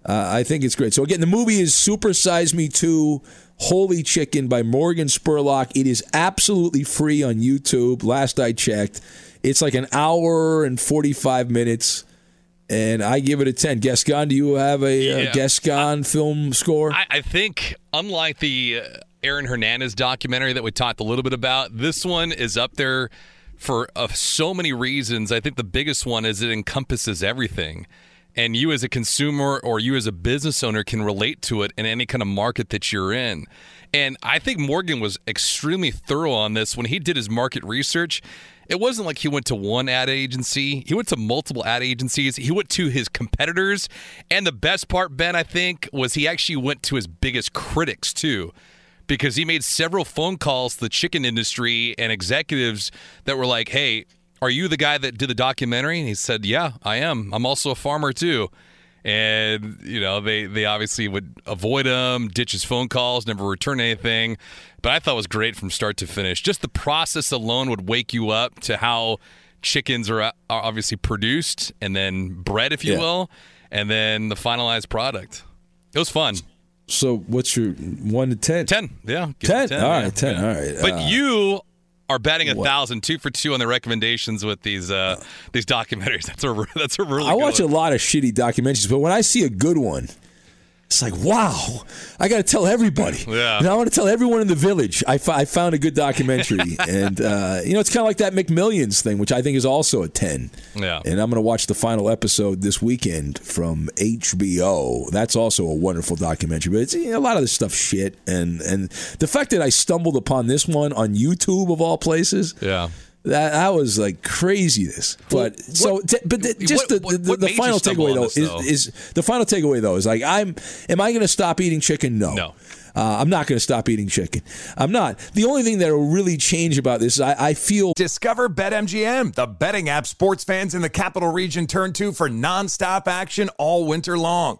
Uh, I think it's great. So again, the movie is Super Size Me 2 Holy Chicken by Morgan Spurlock. It is absolutely free on YouTube. Last I checked, it's like an hour and 45 minutes. And I give it a 10. Gascon, do you have a, Yeah. uh Gascon film score? I, I think, unlike the uh, Aaron Hernandez documentary that we talked a little bit about, this one is up there for uh, so many reasons. I think the biggest one is it encompasses everything. And you, as a consumer or you, as a business owner, can relate to it in any kind of market that you're in. And I think Morgan was extremely thorough on this when he did his market research. It wasn't like he went to one ad agency. He went to multiple ad agencies. He went to his competitors. And the best part, Ben, I think, was he actually went to his biggest critics, too, because he made several phone calls to the chicken industry and executives that were like, hey, are you the guy that did the documentary? And he said, yeah, I am. I'm also a farmer, too. And, you know, they, they obviously would avoid him, ditch his phone calls, never return anything. But I thought it was great from start to finish. Just the process alone would wake you up to how chickens are, are obviously produced and then bred, if you Yeah. will, and then the finalized product. It was fun. so what's your 1 to 10? 10, yeah. give 10? All right, yeah, 10. All right. But Uh, you are batting a thousand, two for two on the recommendations with these uh, these documentaries. *laughs* That's a that's a really. I watch one. a lot of shitty documentaries, but when I see a good one, it's like, wow, I got to tell everybody. *laughs* Yeah. And I want to tell everyone in the village. I, found a good documentary. *laughs* and, uh, you know, it's kind of like that McMillions thing, which I think is also a 10. Yeah. And I'm going to watch the final episode this weekend from HBO. That's also a wonderful documentary. But it's, you know, a lot of this stuff shit. And, and the fact that I stumbled upon this one on YouTube, of all places. Yeah. That, that was like craziness, but so t- but the, just what- the, what- the, the final takeaway though this, is, though? is the final takeaway though is like I'm am I going to stop eating chicken? No, no. Uh, I'm not going to stop eating chicken. I'm not. The only thing that will really change about this is I, I feel Discover BetMGM, the betting app sports fans in the capital region turn to for nonstop action all winter long.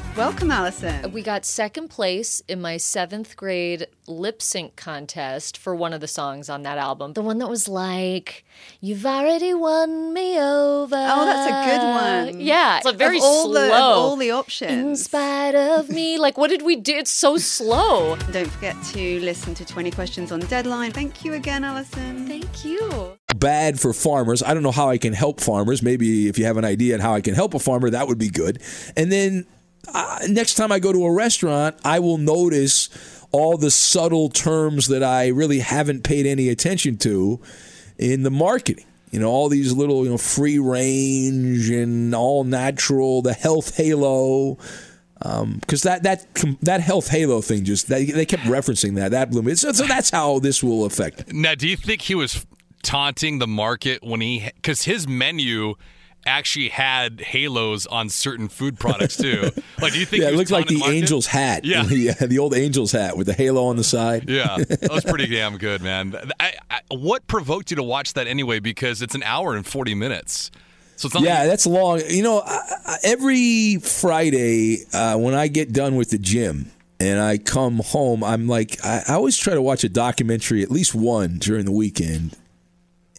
Welcome, Allison. We got second place in my seventh grade lip sync contest for one of the songs on that album. The one that was like, You've already won me over. Oh, that's a good one. Yeah. It's a very of all slow. The, of all the options. In spite of me. *laughs* Like, what did we do? It's so slow. Don't forget to listen to 20 Questions on Deadline. Thank you again, Allison. Thank you. Bad for farmers. I don't know how I can help farmers. Maybe if you have an idea on how I can help a farmer, that would be good. And then next time I go to a restaurant, I will notice all the subtle terms that I really haven't paid any attention to in the marketing. You know, all these little, you know, free range and all natural, the health halo. Because um, that that that health halo thing just they, they kept referencing that that blew me. So, so that's how this will affect. Now, do you think he was taunting the market when he because his menu actually had halos on certain food products too. *laughs* like, do you think? Yeah, it looked like the market? Angel's hat. Yeah. *laughs* yeah, the old Angel's hat with the halo on the side. Yeah, that was pretty *laughs* damn good, man. I, I, what provoked you to watch that anyway? Because it's an hour and forty minutes. So it's not yeah, like- that's long. You know, I, I, every Friday uh, when I get done with the gym and I come home, I'm like, I, I always try to watch a documentary, at least one during the weekend.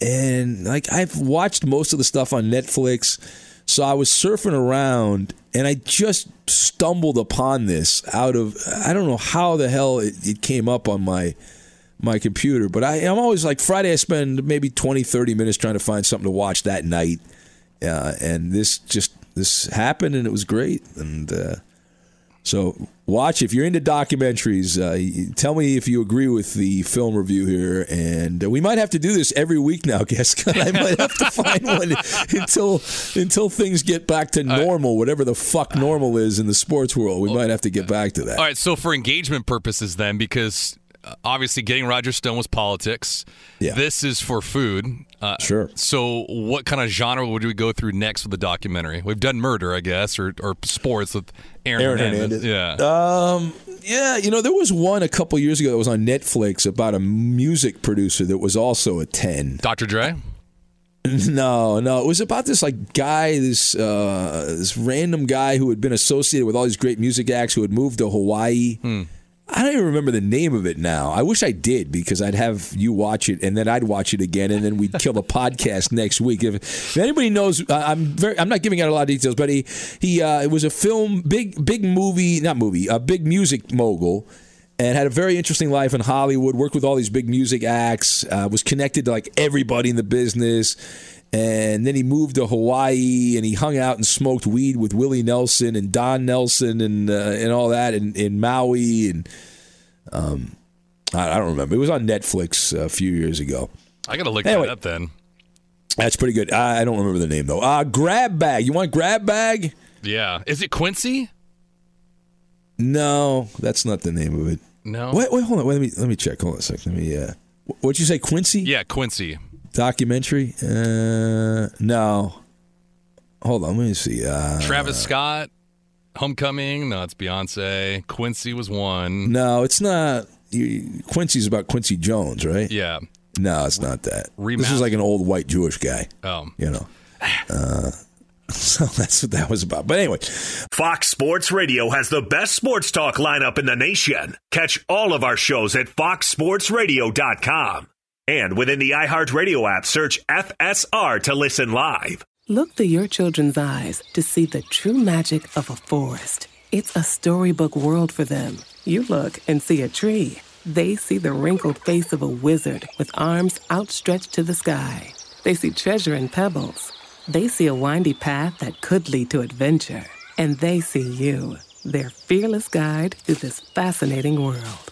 And like, I've watched most of the stuff on Netflix. So I was surfing around and I just stumbled upon this out of, I don't know how the hell it, it came up on my my computer. But I, I'm always like Friday. I spend maybe 20, 30 minutes trying to find something to watch that night, uh, and this just this happened, and it was great. And uh, so watch if you're into documentaries. Uh, tell me if you agree with the film review here, and we might have to do this every week now, *laughs* guess. I might have to find one *laughs* until until things get back to normal, whatever the fuck normal is in the sports world. We might have to get back to that. All right, so for engagement purposes, then, because obviously getting Roger Stone was politics. Yeah. This is for food. Uh, sure. So, what kind of genre would we go through next with the documentary? We've done murder, I guess, or, or sports with Aaron, Aaron Hernandez. Hernandez. Yeah. Um, yeah, you know, there was one a couple years ago that was on Netflix about a music producer that was also a 10. Dr. Dre? *laughs* No, no, it was about this like guy, this uh, this random guy who had been associated with all these great music acts who had moved to Hawaii. Hmm. I don't even remember the name of it now. I wish I did because I'd have you watch it and then I'd watch it again and then we'd kill the podcast next week. If, if anybody knows, uh, I'm very, I'm not giving out a lot of details, but he he uh, it was a film, big big movie, not movie, a big music mogul. And had a very interesting life in Hollywood. Worked with all these big music acts. Uh, was connected to like everybody in the business. And then he moved to Hawaii and he hung out and smoked weed with Willie Nelson and Don Nelson and uh, and all that in, in Maui and um I, I don't remember. It was on Netflix a few years ago. I got to look Anyway. that up then. That's pretty good. I, I don't remember the name though. Uh, grab bag. You want grab bag? Yeah. Is it Quincy? No, that's not the name of it. No. Wait, wait, hold on. Wait, let me let me check. Hold on a second. Let me. Uh, what'd you say, Quincy? Yeah, Quincy. Documentary? Uh, no. Hold on. Let me see. Uh, Travis Scott, Homecoming. No, it's Beyonce. Quincy was one. No, it's not. You, Quincy's about Quincy Jones, right? Yeah. No, it's not that. This is like an old white Jewish guy. Oh. You know. Uh, *laughs* so that's what that was about. But anyway, Fox Sports Radio has the best sports talk lineup in the nation. Catch all of our shows at foxsportsradio.com. And within the iHeartRadio app, search FSR to listen live. Look through your children's eyes to see the true magic of a forest. It's a storybook world for them. You look and see a tree. They see the wrinkled face of a wizard with arms outstretched to the sky. They see treasure in pebbles. They see a windy path that could lead to adventure. And they see you, their fearless guide through this fascinating world.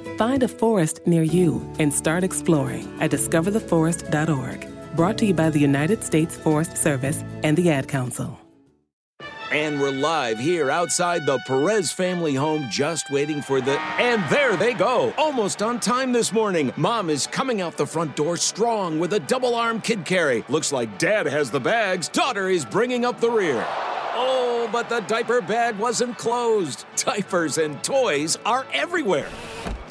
Find a forest near you and start exploring at discovertheforest.org. Brought to you by the United States Forest Service and the Ad Council. And we're live here outside the Perez family home, just waiting for the. And there they go! Almost on time this morning. Mom is coming out the front door strong with a double arm kid carry. Looks like dad has the bags. Daughter is bringing up the rear. Oh, but the diaper bag wasn't closed. Diapers and toys are everywhere.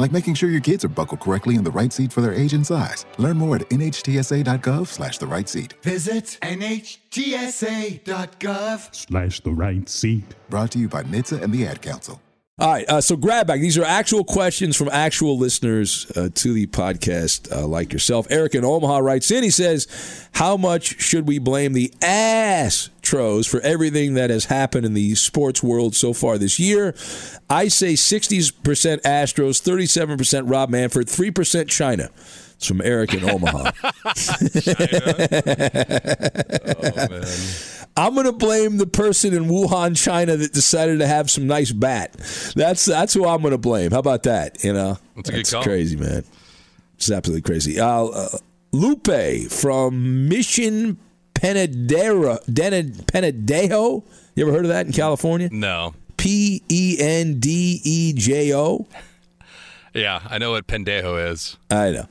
like making sure your kids are buckled correctly in the right seat for their age and size. Learn more at nhtsa.gov slash the right seat. Visit NHTSA.gov Slash the right seat. Brought to you by NHTSA and the Ad Council. All right, uh, so grab bag. These are actual questions from actual listeners uh, to the podcast, uh, like yourself. Eric in Omaha writes in. He says, "How much should we blame the Astros for everything that has happened in the sports world so far this year?" I say sixty percent Astros, thirty-seven percent Rob Manfred, three percent China. It's from Eric in Omaha. *laughs* *laughs* I'm going to blame the person in Wuhan, China that decided to have some nice bat. That's that's who I'm going to blame. How about that? You know, That's a good call. crazy, man. It's absolutely crazy. Uh, uh, Lupe from Mission Penedero, Den- Penedejo. You ever heard of that in California? No. P E N D E J O. *laughs* Yeah, I know what pendejo is. I know.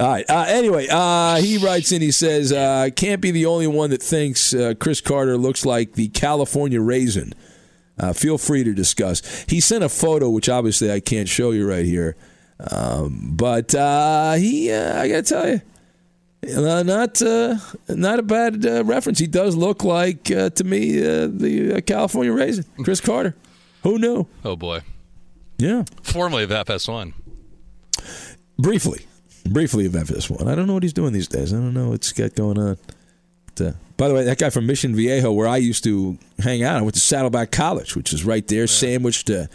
All right. Uh, anyway, uh, he writes in. He says, uh, "Can't be the only one that thinks uh, Chris Carter looks like the California raisin." Uh, feel free to discuss. He sent a photo, which obviously I can't show you right here, um, but uh, he, uh, I got to tell you, uh, not uh, not a bad uh, reference. He does look like uh, to me uh, the uh, California raisin, Chris Carter. Who knew? Oh boy. Yeah. Formerly of FS1. Briefly, briefly of FS1. I don't know what he's doing these days. I don't know what's got going on. But, uh, by the way, that guy from Mission Viejo, where I used to hang out, I went to Saddleback College, which is right there, sandwiched uh,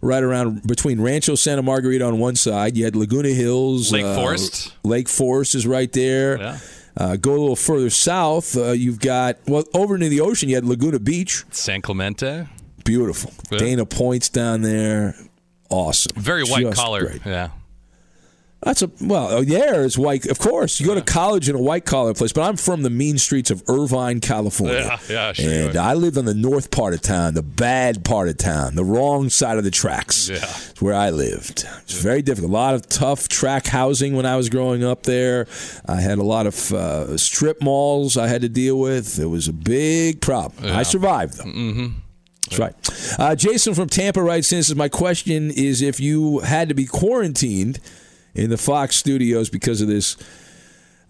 right around between Rancho Santa Margarita on one side. You had Laguna Hills, Lake uh, Forest. Lake Forest is right there. Yeah. Uh, go a little further south, uh, you've got well over near the ocean. You had Laguna Beach, San Clemente. beautiful. Yeah. Dana Point's down there, awesome. Very white Just collar. great. Yeah. That's a well, uh, there is white. Of course, you go to college in a white collar place, but I'm from the mean streets of Irvine, California. Yeah, yeah, sure. And I lived on the north part of town, the bad part of town, the wrong side of the tracks. Yeah. It's where I lived. It's very difficult. A lot of tough track housing when I was growing up there. I had a lot of uh, strip malls I had to deal with. It was a big problem. I survived them. Mm-hmm. That's right. Uh, Jason from Tampa writes in. Says my question is: If you had to be quarantined in the Fox studios because of this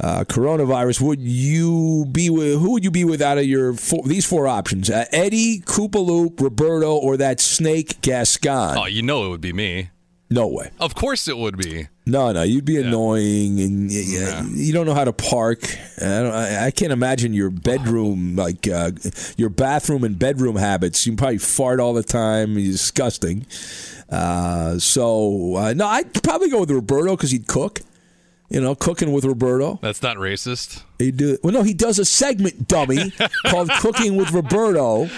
uh, coronavirus, would you be with? Who would you be with out of your four, these four options? Uh, Eddie, Koopaloop, Roberto, or that snake Gascon? Oh, you know it would be me. No way. Of course it would be. No, no, you'd be annoying, and y- Yeah. you don't know how to park. I, don't, I, I can't imagine your bedroom, like uh, your bathroom and bedroom habits. You probably fart all the time. You're disgusting. Uh, so uh, no, I'd probably go with Roberto because he'd cook. You know, cooking with Roberto. That's not racist. He do well. No, he does a segment, dummy, *laughs* called "Cooking with Roberto,"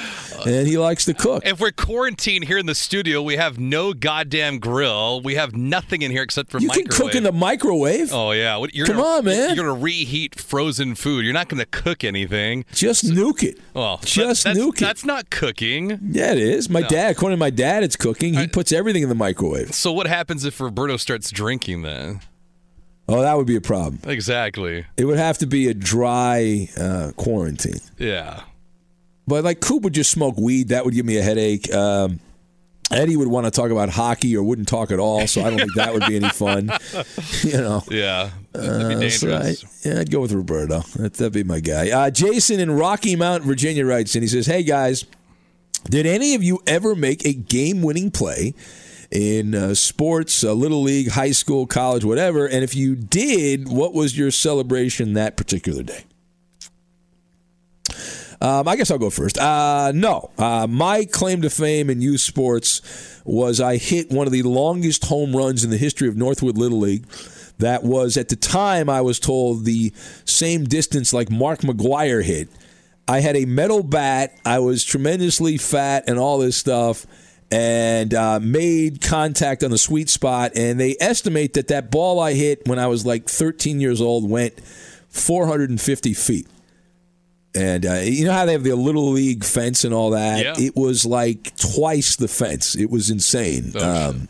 and he likes to cook. If we're quarantined here in the studio, we have no goddamn grill. We have nothing in here except for You microwave. can cook in the microwave. Oh yeah, What- you're Come gonna, on, man. You're gonna reheat frozen food. You're not gonna cook anything. Just nuke it. Well, Just that's, nuke it. That's not cooking. Yeah, it is. My No. dad, according to my dad, it's cooking. He puts everything in the microwave. So what happens if Roberto starts drinking then? Oh, that would be a problem. Exactly. It would have to be a dry uh, quarantine. Yeah. But like Coop would just smoke weed. That would give me a headache. Um, Eddie would want to talk about hockey or wouldn't talk at all. So I don't think that would be any fun. *laughs* you know. Yeah. That'd be Uh, so. I, yeah, I'd go with Roberto. That, that'd be my guy. Uh, Jason in Rocky Mount, Virginia writes, and he says, "Hey guys, did any of you ever make a game-winning play in uh, sports, uh, little league, high school, college, whatever? And if you did, what was your celebration that particular day?" Um, I guess I'll go first. Uh, no, uh, my claim to fame in youth sports was I hit one of the longest home runs in the history of Northwood Little League. That was at the time I was told the same distance like Mark McGwire hit. I had a metal bat. I was tremendously fat and all this stuff, and uh, made contact on the sweet spot. And they estimate that that ball I hit when I was like 13 years old went 450 feet. And uh, you know how they have the little league fence and all that. Yeah. It was like twice the fence. It was insane. um,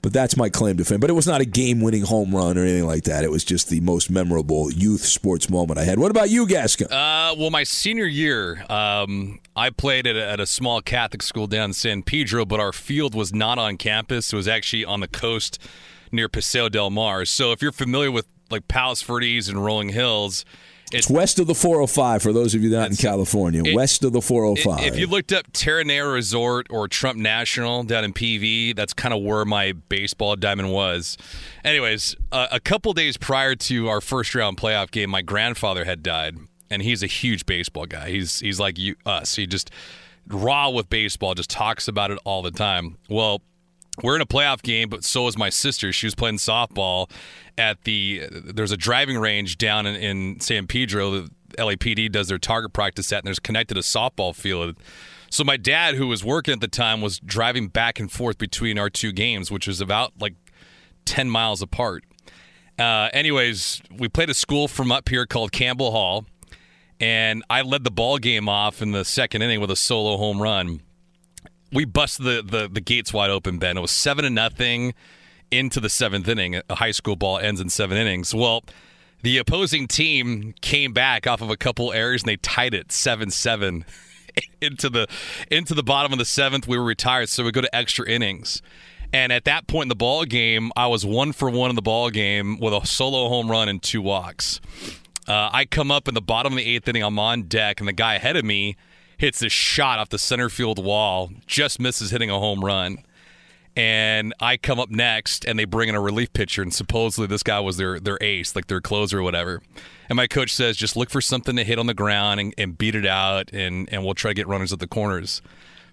but that's my claim to fame. But it was not a game-winning home run or anything like that. It was just the most memorable youth sports moment I had. What about you, Gascon? Uh, well, my senior year, um, I played at a, at a small Catholic school down in San Pedro, but our field was not on campus. It was actually on the coast near Paseo del Mar. So if you're familiar with like Palos Verdes and Rolling Hills, It's west of the 405 for those of you not in California. it- west of the 405. If you looked up Terranea Resort or Trump National down in PV, that's kind of where my baseball diamond was. Anyways, uh, a couple days prior to our first round playoff game, my grandfather had died, and he's a huge baseball guy. He's he's like you, us. He just raw with baseball, just talks about it all the time. Well, we're in a playoff game, but so is my sister. She was playing softball at the there's a driving range down in, in San Pedro. The LAPD does their target practice at, and there's connected a softball field. So my dad, who was working at the time, was driving back and forth between our two games, which was about like ten miles apart. Uh, anyways, we played a school from up here called Campbell Hall, and I led the ball game off in the second inning with a solo home run we busted the, the the gates wide open, Ben. It was seven to nothing into the seventh inning. A high school ball ends in seven innings. Well, the opposing team came back off of a couple errors and they tied it seven seven *laughs* into the into the bottom of the seventh. We were retired, so we go to extra innings. And at that point in the ball game, I was one for one in the ball game with a solo home run and two walks. Uh, I come up in the bottom of the eighth inning. I'm on deck, and the guy ahead of me hits a shot off the center field wall, just misses hitting a home run. And I come up next, and they bring in a relief pitcher, and supposedly this guy was their their ace, like their closer or whatever. And my coach says, just look for something to hit on the ground and, and beat it out, and and we'll try to get runners at the corners.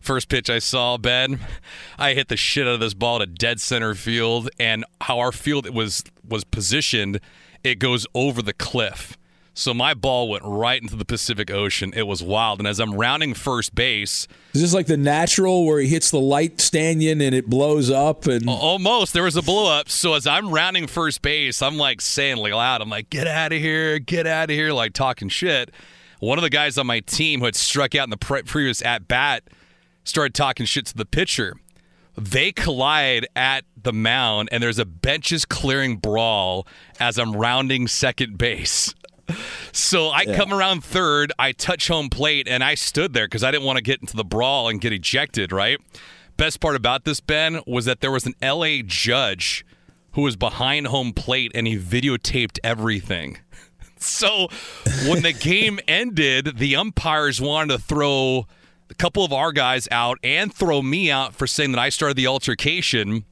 First pitch I saw, Ben, *laughs* I hit the shit out of this ball to dead center field, and how our field was was positioned, it goes over the cliff. So my ball went right into the Pacific Ocean. It was wild. And as I'm rounding first base, Is this like the natural where he hits the light stanchion and it blows up and almost there was a blow up. So as I'm rounding first base, I'm like saying like loud, I'm like, get out of here, get out of here, like talking shit. One of the guys on my team who had struck out in the pre- previous at bat started talking shit to the pitcher. They collide at the mound, and there's a benches clearing brawl as I'm rounding second base. So I Yeah. come around third, I touch home plate, and I stood there because I didn't want to get into the brawl and get ejected, right? Best part about this, Ben, was that there was an LA judge who was behind home plate and he videotaped everything. *laughs* So when the game *laughs* ended, the umpires wanted to throw a couple of our guys out and throw me out for saying that I started the altercation.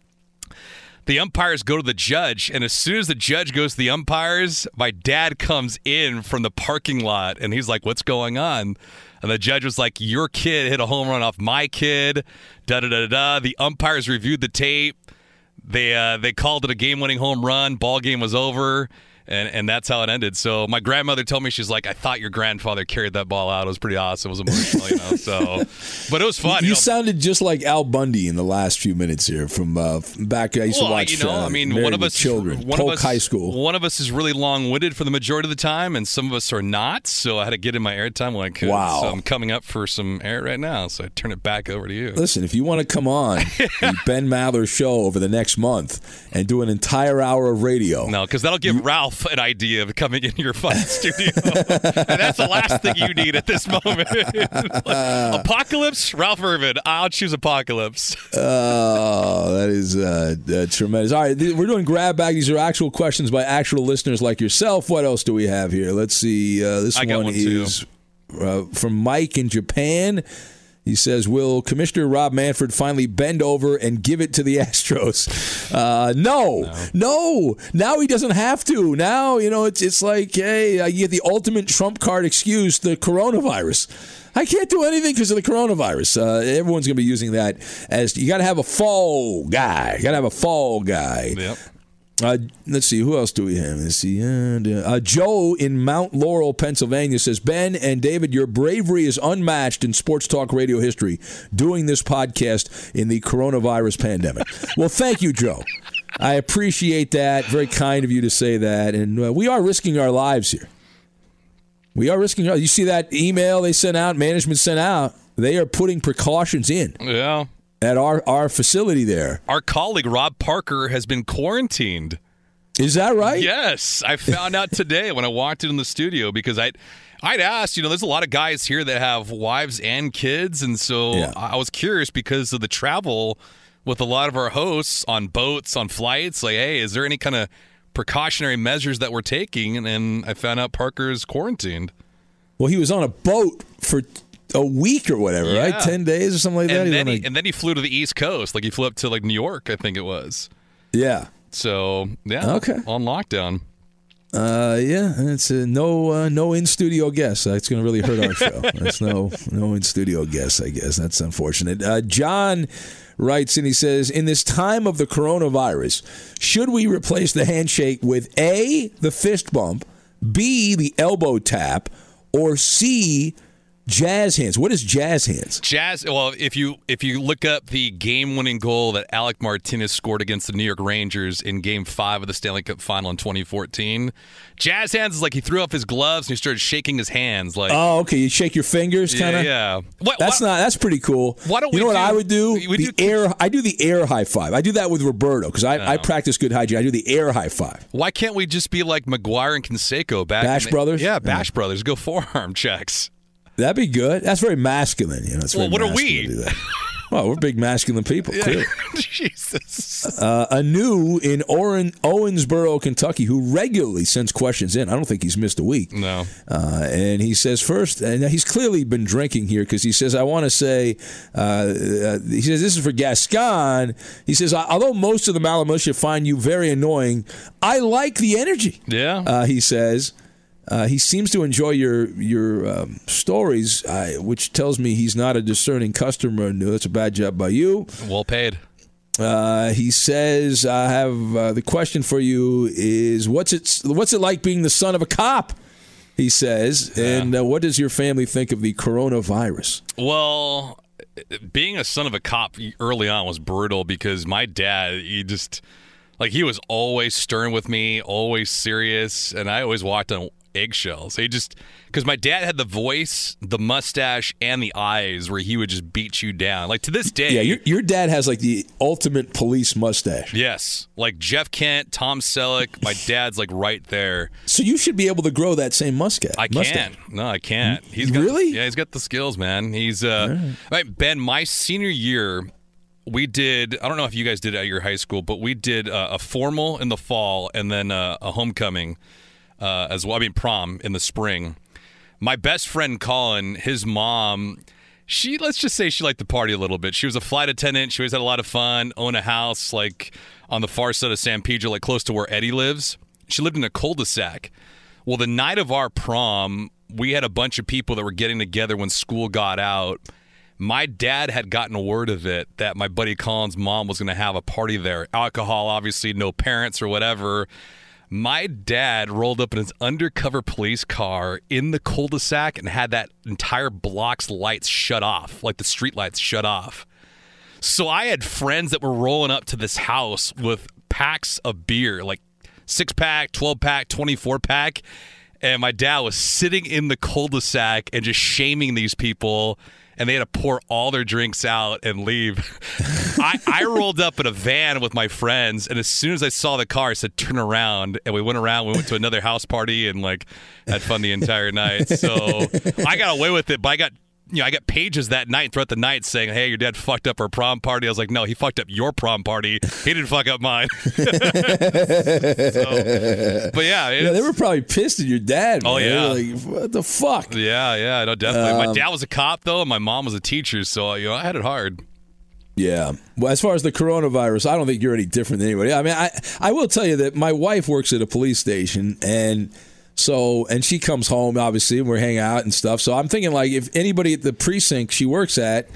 The umpires go to the judge, and as soon as the judge goes to the umpires, my dad comes in from the parking lot and he's like, What's going on? And the judge was like, Your kid hit a home run off my kid. Da da da da. The umpires reviewed the tape. they uh, they called it a game-winning home run. Ball game was over. And, and that's how it ended. So my grandmother told me she's like, I thought your grandfather carried that ball out. It was pretty awesome. It was emotional, you know. So, *laughs* but it was fun. You, you know? sounded just like Al Bundy in the last few minutes here from uh, back. I used well, to watch. You know, uh, I mean, Married one of us, children, one Polk of us, High School. One of us is really long-winded for the majority of the time, and some of us are not. So I had to get in my airtime when I could. Wow. So I'm coming up for some air right now. So I turn it back over to you. Listen, if you want to come on *laughs* the Ben Maller show over the next month and do an entire hour of radio, no, because that'll give Ralph an idea of coming in your fun *laughs* studio. and that's the last thing you need at this moment. Like, *laughs* apocalypse, Ralph Irvin. I'll choose Apocalypse. *laughs* Oh, that is uh, uh, tremendous. All right, th- we're doing grab bag. These are actual questions by actual listeners like yourself. What else do we have here? Let's see. Uh, this one, one, is uh, from Mike in Japan. He says, "Will Commissioner Rob Manfred finally bend over and give it to the *laughs* Astros?" Uh, no, no, Now he doesn't have to. Now you know it's it's like, hey, you get the ultimate trump card excuse: the coronavirus. I can't do anything because of the coronavirus. Uh, everyone's going to be using that as you got to have a fall guy. You got to have a fall guy. Yep. Uh, let's see, who else do we have? Let's see. Uh, uh, Joe in Mount Laurel, Pennsylvania says, Ben and David, your bravery is unmatched in sports talk radio history doing this podcast in the coronavirus pandemic. *laughs* well, thank you, Joe. I appreciate that. Very kind of you to say that. And uh, we are risking our lives here. We are risking our You see that email they sent out, management sent out? They are putting precautions in Yeah. At our, our facility there. Our colleague Rob Parker has been quarantined. Is that right? Yes, I found out today when I walked in the studio because I, I'd asked. You know, there's a lot of guys here that have wives and kids, and so Yeah. I was curious because of the travel with a lot of our hosts on boats, on flights. Like, hey, is there any kind of precautionary measures that we're taking? And then I found out Parker's quarantined. Well, he was on a boat for a week or whatever, right? Ten days or something like that. and then on he, and then he flew to the East Coast. Like he flew up to like New York, I think it was. yeah. So yeah, Okay. on lockdown. Uh, yeah, it's a no uh, no in studio guest. That's going to really hurt our *laughs* show. That's no no in studio guest. I guess that's unfortunate. Uh, John writes and he says, in this time of the coronavirus, should we replace the handshake with a the fist bump, b the elbow tap, or c jazz hands? What is jazz hands? Jazz. Well, if you if you look up the game-winning goal that Alec Martinez scored against the New York Rangers in Game Five of the Stanley Cup Final in 2014, jazz hands is like he threw off his gloves and he started shaking his hands. Like, Oh, okay. You shake your fingers, kind of. yeah. What, That's what- not. That's pretty cool. Why don't you we know what I would do? we the do- air. I do the air high five. I do that with Roberto because I, I practice good hygiene. I do the air high five. Why can't we just be like McGwire and Canseco back? Bash the- Brothers? Yeah, Bash Brothers. Go forearm *laughs* checks. That'd be good. That's very masculine. You know. It's Well, what are we? to do that. Well, we're big masculine people. clearly. *laughs* Jesus. Uh, Anu in Oren, Owensboro, Kentucky, who regularly sends questions in. I don't think he's missed a week. No. Uh, and he says first, and he's clearly been drinking here because he says, I want to say, uh, uh, he says, this is for Gascon. He says, although most of the Malamush find you very annoying, I like the energy. Yeah. Uh, he says. Uh, he seems to enjoy your your um, stories, I, which tells me he's not a discerning customer. No, that's a bad job by you. Well paid. Uh, he says, "I have uh, the question for you: Is what's it what's it like being the son of a cop?" He says, and uh, what does your family think of the coronavirus? Well, being a son of a cop early on was brutal because my dad, he just like he was always stern with me, always serious, and I always walked on eggshells. He just because my dad had the voice, the mustache, and the eyes where he would just beat you down. Like to this day, Yeah, your your dad has like the ultimate police mustache. yes, like Jeff Kent, Tom Selleck, my *laughs* dad's like right there. So you should be able to grow that same mustache. I mustache. can't. No, I can't. He's got, Really? Yeah, he's got the skills, man. He's uh, right, Ben. My senior year, we did. I don't know if you guys did it at your high school, but we did uh, a formal in the fall and then uh, a homecoming uh, as well. I mean, prom in the spring. My best friend Colin, his mom. She let's just say she liked to party a little bit. She was a flight attendant. She always had a lot of fun. Own a house like on the far side of San Pedro, like close to where Eddie lives. She lived in a cul-de-sac. Well, the night of our prom, we had a bunch of people that were getting together when school got out. My dad had gotten word of it that my buddy Colin's mom was going to have a party there. Alcohol, obviously, no parents or whatever. My dad rolled up in his undercover police car in the cul-de-sac and had that entire block's lights shut off, like the street lights shut off. So I had friends that were rolling up to this house with packs of beer, like six pack, 12 pack, 24 pack. And my dad was sitting in the cul de sac and just shaming these people. And they had to pour all their drinks out and leave. *laughs* I, I rolled up in a van with my friends, and as soon as I saw the car, I said, "Turn around!" And we went around. We went to another house party and like had fun the entire night. So I got away with it, but I got you know, I got pages that night throughout the night saying, "Hey, your dad fucked up our prom party." I was like, "No, he fucked up your prom party. He didn't fuck up mine." *laughs* So, but yeah, *laughs* Yeah, they were probably pissed at your dad. Oh, man. They yeah. like, what the fuck? yeah, yeah, no, definitely. my Um, dad was a cop though, and my mom was a teacher, so you know, I had it hard. Yeah. Well, as far as the coronavirus, I don't think you're any different than anybody. I mean, I I will tell you that my wife works at a police station, and so and she comes home obviously, and we're hanging out and stuff. So I'm thinking like if anybody at the precinct she works at.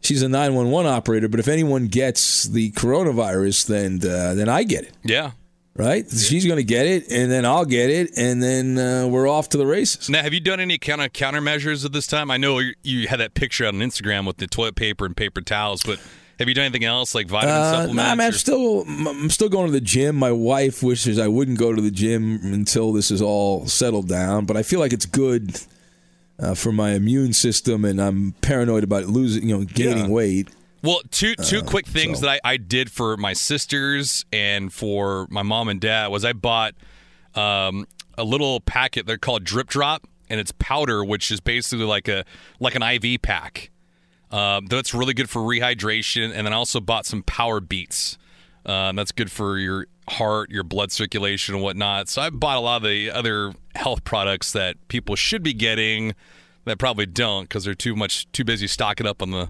She's a 911 operator, but if anyone gets the coronavirus, then uh, then I get it, Yeah. right? She's going to get it, and then I'll get it, and then uh, we're off to the races. Now, have you done any kind of countermeasures at this time? I know you- you had that picture on Instagram with the toilet paper and paper towels, but have you done anything else like vitamin Uh, supplements? nah, man, I'm still I'm still going to the gym. My wife wishes I wouldn't go to the gym until this is all settled down, but I feel like it's good uh, for my immune system, and I'm paranoid about losing, you know, gaining Yeah. weight. Well, two two Uh, quick things so- that I, I did for my sisters and for my mom and dad was I bought um, a little packet. They're called Drip Drop, and it's powder, which is basically like a like an IV pack. Um, that's really good for rehydration, and then I also bought some Power Beats. Um, that's good for your heart, your blood circulation, and whatnot. So I bought a lot of the other health products that people should be getting that probably don't because they're too much too busy stocking up on the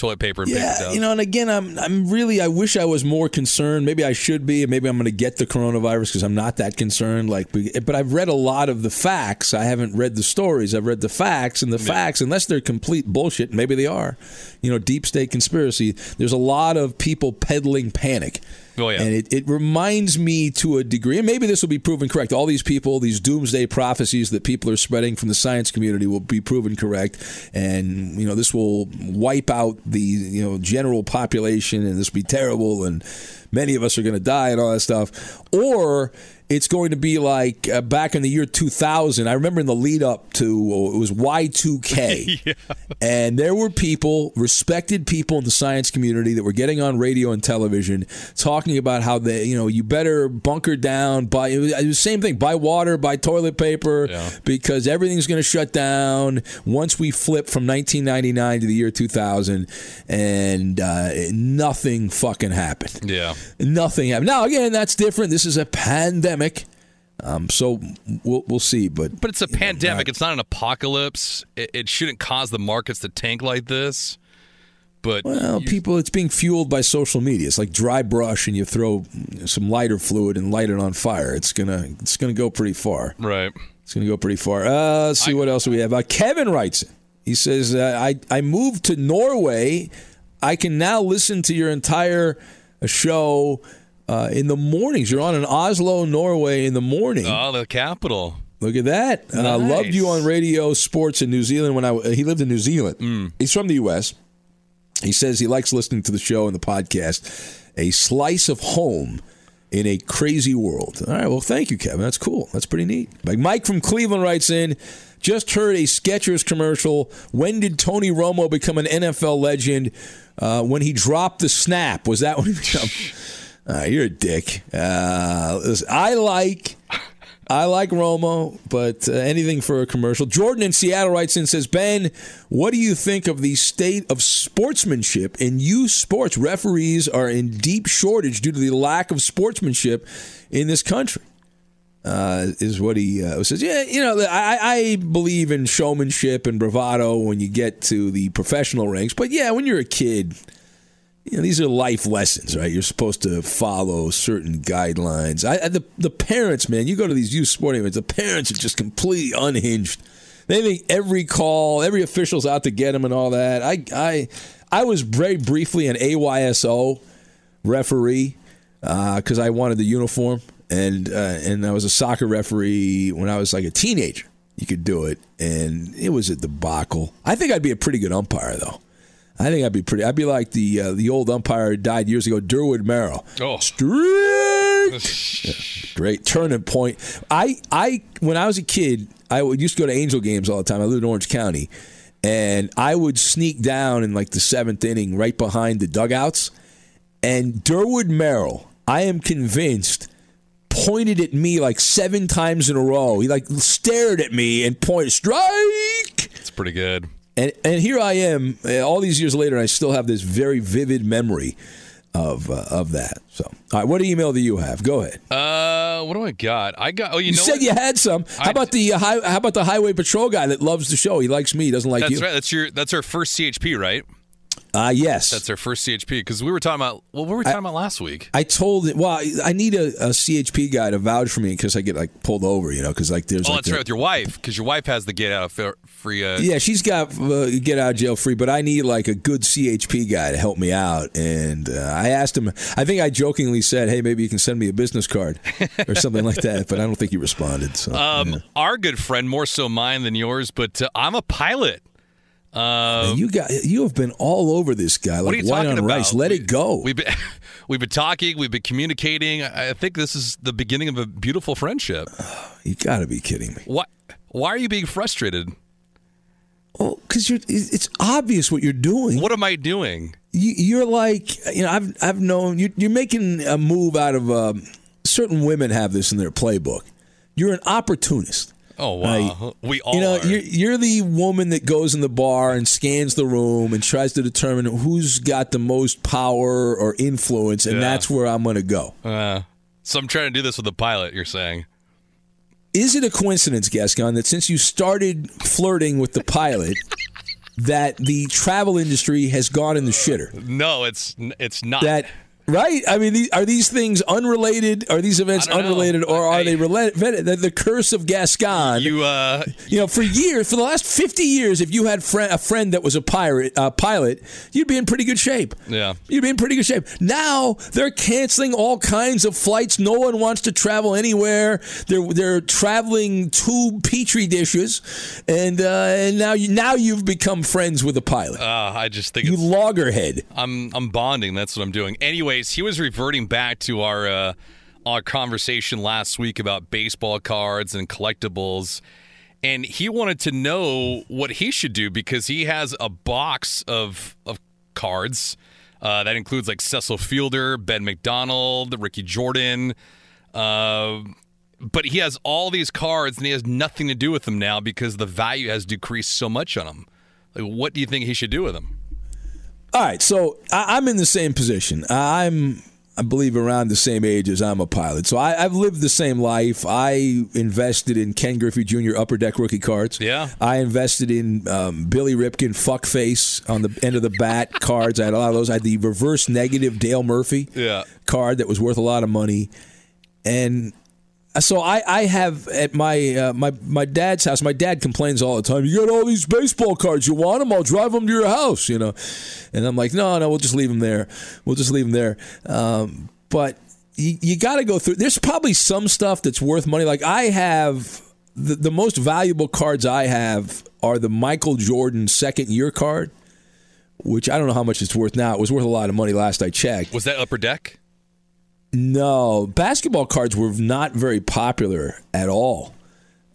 toilet paper and paper Yeah, towels. you know, and again, I'm I'm really I wish I was more concerned. Maybe I should be, and maybe I'm going to get the coronavirus because I'm not that concerned. Like, but I've read a lot of the facts. I haven't read the stories. I've read the facts, and the facts, unless they're complete bullshit, maybe they are. You know, deep state conspiracy. There's a lot of people peddling panic. Oh, yeah. And it, it reminds me to a degree, and maybe this will be proven correct. All these people, these doomsday prophecies that people are spreading from the science community will be proven correct. And, you know, this will wipe out the, you know, general population and this will be terrible and many of us are going to die and all that stuff. Or it's going to be like uh, back in the year 2000. I remember in the lead up to, oh, it was Y2K. *laughs* And there were people, respected people in the science community that were getting on radio and television talking about how they, you know, you better bunker down, buy, it was, it was the same thing, buy water, buy toilet paper, because everything's going to shut down once we flip from 1999 to the year 2000. And uh, nothing fucking happened. Yeah. Nothing happened. Now, again, that's different. This is a pandemic. Um, so we'll, we'll see. But But it's a pandemic. it's not an apocalypse. It, it shouldn't cause the markets to tank like this. But Well, people, it's being fueled by social media. It's like dry brush, and you throw some lighter fluid and light it on fire. It's gonna, it's gonna go pretty far. right. It's gonna go pretty far. Uh, let's see what else we have. Uh, Kevin writes. He says, uh, "I I moved to Norway. I can now listen to your entire show uh, in the mornings. You're on in Oslo, Norway, in the morning. Oh, the capital. Look at that. Uh, Nice. loved you on radio, sports in New Zealand when I uh, he lived in New Zealand. Mm. He's from the U.S. He says he likes listening to the show and the podcast. A slice of home in a crazy world. All right. Well, thank you, Kevin. That's cool. That's pretty neat. Like Mike from Cleveland writes in. Just heard a Skechers commercial. When did Tony Romo become an NFL legend? Uh, when he dropped the snap. Was that when he *laughs* became? Uh, you're a dick. Uh, I like I like Romo, but uh, anything for a commercial. Jordan in Seattle writes in says, Ben, what do you think of the state of sportsmanship in youth sports? Referees are in deep shortage due to the lack of sportsmanship in this country. Uh, is what he uh, says. Yeah, you know, I, I believe in showmanship and bravado when you get to the professional ranks. But yeah, when you're a kid, you know, these are life lessons, right? You're supposed to follow certain guidelines. I, the the parents, man, you go to these youth sporting events, the parents are just completely unhinged. They think every call, every official's out to get them and all that. I I I was very briefly an AYSO referee because I wanted the uniform, and uh, and I was a soccer referee when I was like a teenager. You could do it, and it was a debacle. I think I'd be a pretty good umpire, though. I think I'd be pretty. I'd be like the uh, the old umpire who died years ago, Durwood Merrill. Oh, strict, great turning point. I I when I was a kid, I would used to go to Angel games all the time. I lived in Orange County, and I would sneak down in like the seventh inning, right behind the dugouts, and Durwood Merrill. I am convinced pointed at me like seven times in a row. He like stared at me and pointed strike. It's pretty good. And and here I am, uh, all these years later, and I still have this very vivid memory of uh, of that. So, all right, what email do you have? Go ahead. Uh, what do I got? I got. Oh, you, You, know said what? you had some. How I about the uh, high, how about the highway patrol guy that loves the show? He likes me, he doesn't like That's you. right. That's your. That's our first CHP, right? Uh, yes. That's our first CHP because we were talking about. Well, what were we talking about last week? I told. Well, I- I need a, a CHP guy to vouch for me because I get like pulled over, you know, because like there's Oh, like that's a- right with your wife because your wife has the get out of free. Uh, Yeah, she's got uh, get out of jail free, but I need like a good CHP guy to help me out. And uh, I asked him. I think I jokingly said, "Hey, maybe you can send me a business card or something like that," but I don't think he responded. So Um, our good friend, more so mine than yours, but uh, I'm a pilot. Um, you got you have been all over this guy are like white on about? rice. Let We- it go. We've been *laughs* we've been talking. We've been communicating. I think this is the beginning of a beautiful friendship. *sighs* You got to be kidding me. Why? Why are you being frustrated? Oh, because you're. It's obvious what you're doing. What am I doing? You, you're like you know. I've I've known you. You're making a move out of um, certain women have this in their playbook. You're an opportunist. Oh wow, we all you know, are. you're, you're the woman that goes in the bar and scans the room and tries to determine who's got the most power or influence, and Yeah. that's where I'm going to go. Uh, so I'm trying to do this with the pilot. You're saying? Is it a coincidence, Gascon, that since you started flirting with the pilot, *laughs* that the travel industry has gone in the shitter? No, it's it's not. That right? I mean, are these things unrelated? Are these events I don't know. unrelated, or are they related? The, the curse of Gascon. You uh, you know, for years, for the last fifty years, if you had a friend that was a pirate, uh, pilot, you'd be in pretty good shape. yeah. You'd be in pretty good shape. Now they're canceling all kinds of flights. No one wants to travel anywhere. They're they're traveling two petri dishes, and uh, and now you now you've become friends with a pilot. Uh, I just think You loggerhead. I'm I'm bonding. That's what I'm doing. He was reverting back to our uh, our conversation last week about baseball cards and collectibles, and he wanted to know what he should do because he has a box of of cards uh, that includes like Cecil Fielder, Ben McDonald, Ricky Jordan. Uh, but he has all these cards and he has nothing to do with them now because the value has decreased so much on them. Like, what do you think he should do with them? All right, so I, I'm in the same position. I'm, I believe, around the same age as I'm a pilot. So I, I've lived the same life. I invested in Ken Griffey Jr. Upper Deck rookie cards. Yeah. I invested in um, Billy Ripken fuckface on the end of the bat *laughs* cards. I had a lot of those. I had the reverse negative Dale Murphy Yeah. card that was worth a lot of money, and so I, I have at my uh, my my dad's house. My dad complains all the time. You got all these baseball cards. You want them? I'll drive them to your house. You know, and I'm like, no, no, we'll just leave them there. We'll just leave them there. Um, but you, you got to go through. There's probably some stuff that's worth money. Like I have the, the most valuable cards I have are the Michael Jordan second year card, which I don't know how much it's worth now. It was worth a lot of money last I checked. Was that upper deck? No, basketball cards were not very popular at all.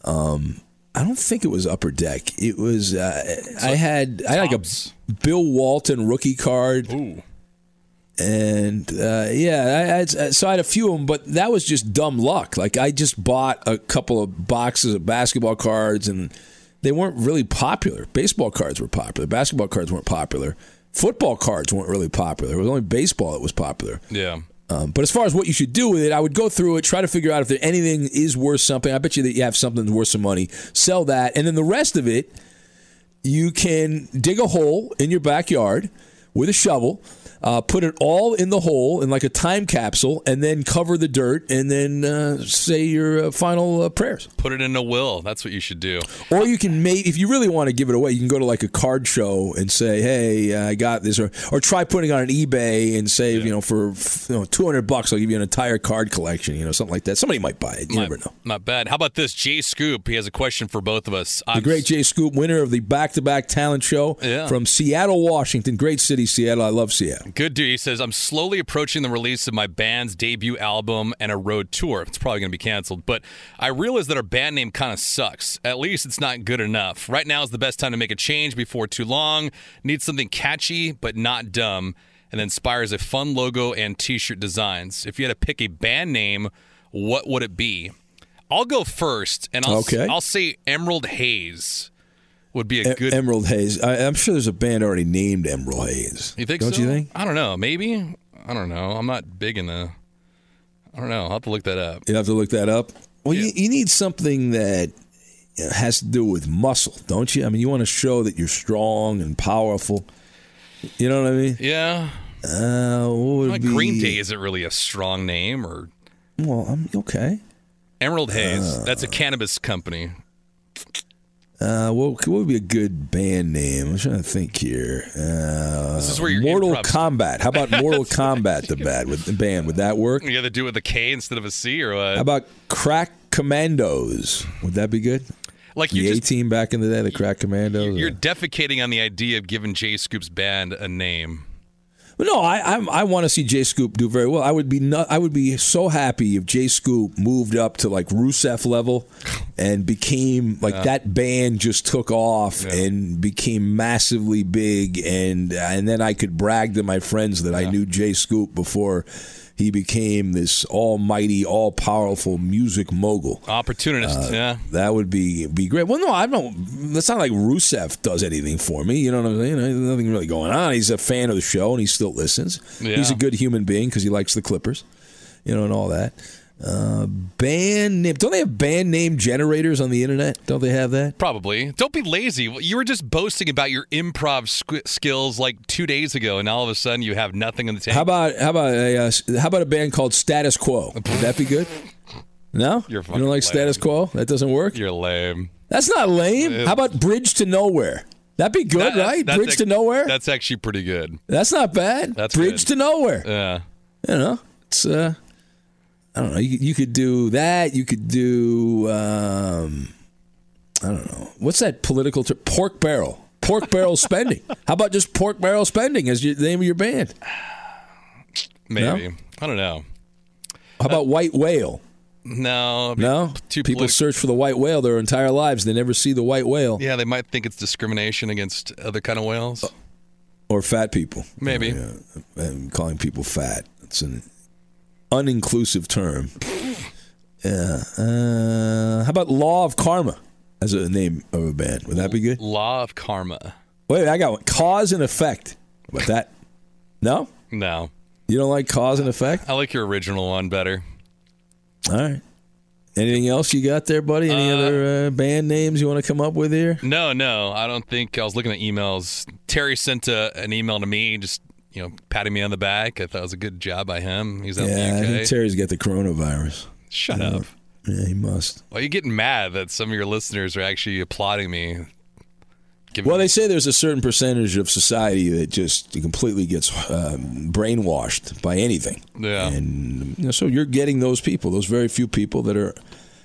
Um, I don't think it was Upper Deck. It was uh, I had I had like a Bill Walton rookie card. Ooh. And uh, yeah, I, I, so I had a few of them, but that was just dumb luck. Like I just bought a couple of boxes of basketball cards, and they weren't really popular. Baseball cards were popular. Basketball cards weren't popular. Football cards weren't really popular. It was only baseball that was popular. Yeah. Um, but as far as what you should do with it, I would go through it, try to figure out if there anything is worth something. I bet you that you have something that's worth some money. Sell that, and then the rest of it, you can dig a hole in your backyard with a shovel. Uh, put it all in the hole in like a time capsule, and then cover the dirt, and then uh, say your uh, final uh, prayers. Put it in a will. That's what you should do. Or you can make, if you really want to give it away, you can go to like a card show and say, "Hey, I got this," or or try putting on an eBay and say, you know, for you know, two hundred bucks, I'll give you an entire card collection, you know, something like that. Somebody might buy it. You never know. Not bad. How about this? Jay Scoop. He has a question for both of us. The great Jay Scoop, winner of the back-to-back talent show Yeah. from Seattle, Washington. Great city, Seattle. I love Seattle. Good dude. He says, I'm slowly approaching the release of my band's debut album and a road tour. It's probably going to be canceled, but I realize that our band name kind of sucks. At least it's not good enough. Right now is the best time to make a change before too long. Need something catchy, but not dumb, and inspires a fun logo and t shirt designs. If you had to pick a band name, what would it be? I'll go first, and I'll, Okay. I'll say Emerald Haze would be a E- good. Emerald Haze. I, I'm sure there's a band already named Emerald Haze. You think Don't so? you think? I don't know. Maybe. I don't know. I'm not big in the. I don't know. I'll have to look that up. You have to look that up. Well, you, you need something that has to do with muscle, don't you? I mean, you want to show that you're strong and powerful. You know what I mean? Yeah. Uh, what would Like be? Green Day isn't really a strong name, or Well, I'm okay. Emerald Haze. That's a cannabis company. Uh, what, what would be a good band name? I'm trying to think here. Uh, This is where your Mortal improv- Kombat. How about Mortal *laughs* Kombat? The bad with the band would that work? You got to do it with a K instead of a C, or what? How about Crack Commandos? Would that be good? Like the A team back in the day, the Crack Commandos. You're defecating on the idea of giving Jay Scoop's band a name. But no, I I, I want to see Jay Scoop do very well. I would be not, I would be so happy if Jay Scoop moved up to like Rusev level and became like Yeah. that band just took off and became massively big and and then I could brag to my friends that I knew Jay Scoop before he became this almighty, all powerful music mogul. Opportunist, Uh, yeah. That would be be great. Well, no, I don't. That's not like Rusev does anything for me. You know what I'm saying? There's nothing really going on. He's a fan of the show and he still listens. Yeah. He's a good human being because he likes the Clippers. You know, and all that. Uh, band name? Don't they have band name generators on the internet? Don't they have that? Probably. Don't be lazy. You were just boasting about your improv squ- skills like two days ago, and all of a sudden you have nothing in the tank. How about how about a uh, how about a band called Status Quo? Would that be good? No, *laughs* You're you don't like lame. Status Quo? That doesn't work. You're lame. That's not lame. Yeah. How about Bridge to Nowhere? That'd be good, That- right? that's Bridge ac- to Nowhere. That's actually pretty good. That's not bad. That's Bridge good. to Nowhere. Yeah. You know, it's uh, I don't know. You, you could do that. You could do um, I don't know. What's that political term? Pork barrel. Pork barrel spending. How about just pork barrel spending as your, the name of your band? Maybe. I don't know. How about white whale? No. No, people politi- search for the white whale their entire lives. They never see the white whale Yeah, they might think it's discrimination against other kind of whales. or fat people. Maybe. Yeah, and calling people fat. It's an uninclusive term. Yeah. Uh, how about Law of Karma as a name of a band? Would that be good? Law of karma. Wait, I got one. Cause and effect. How about that? No? No. You don't like cause and effect? I like your original one better. All right. Anything else you got there, buddy? Any other uh, band names you want to come up with here? No, no, I don't think I was looking at emails. Terry sent a, an email to me, just you know, patting me on the back. I thought it was a good job by him. He's out Yeah, I in the UK. think Terry's got the coronavirus. Shut Yeah. up. Yeah, he must. Why are you getting mad that some of your listeners are actually applauding me? Well, they say there's a certain percentage of society that just completely gets um, brainwashed by anything. Yeah. And you know, so you're getting those people, those very few people that are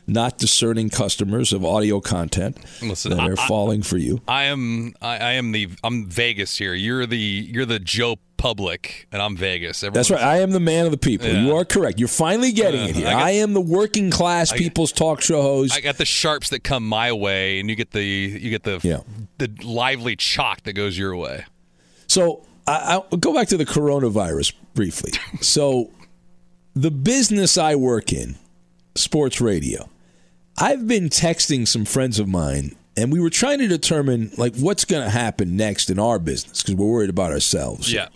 not discerning customers of audio content Listen, that I- are I- falling for you. I am I, I am the I'm Vegas here. You're the you're the Joe Public, and I'm Vegas. That's right. I am the man of the people. Yeah. You are correct. You're finally getting Yeah, it here. I I, am the working class I- people's talk show host. I got the sharps that come my way, and you get the you get the Yeah. the lively chalk that goes your way. So I, I'll go back to the coronavirus briefly. *laughs* So the business I work in, sports radio, I've been texting some friends of mine, and we were trying to determine like what's going to happen next in our business because we're worried about ourselves. Yeah.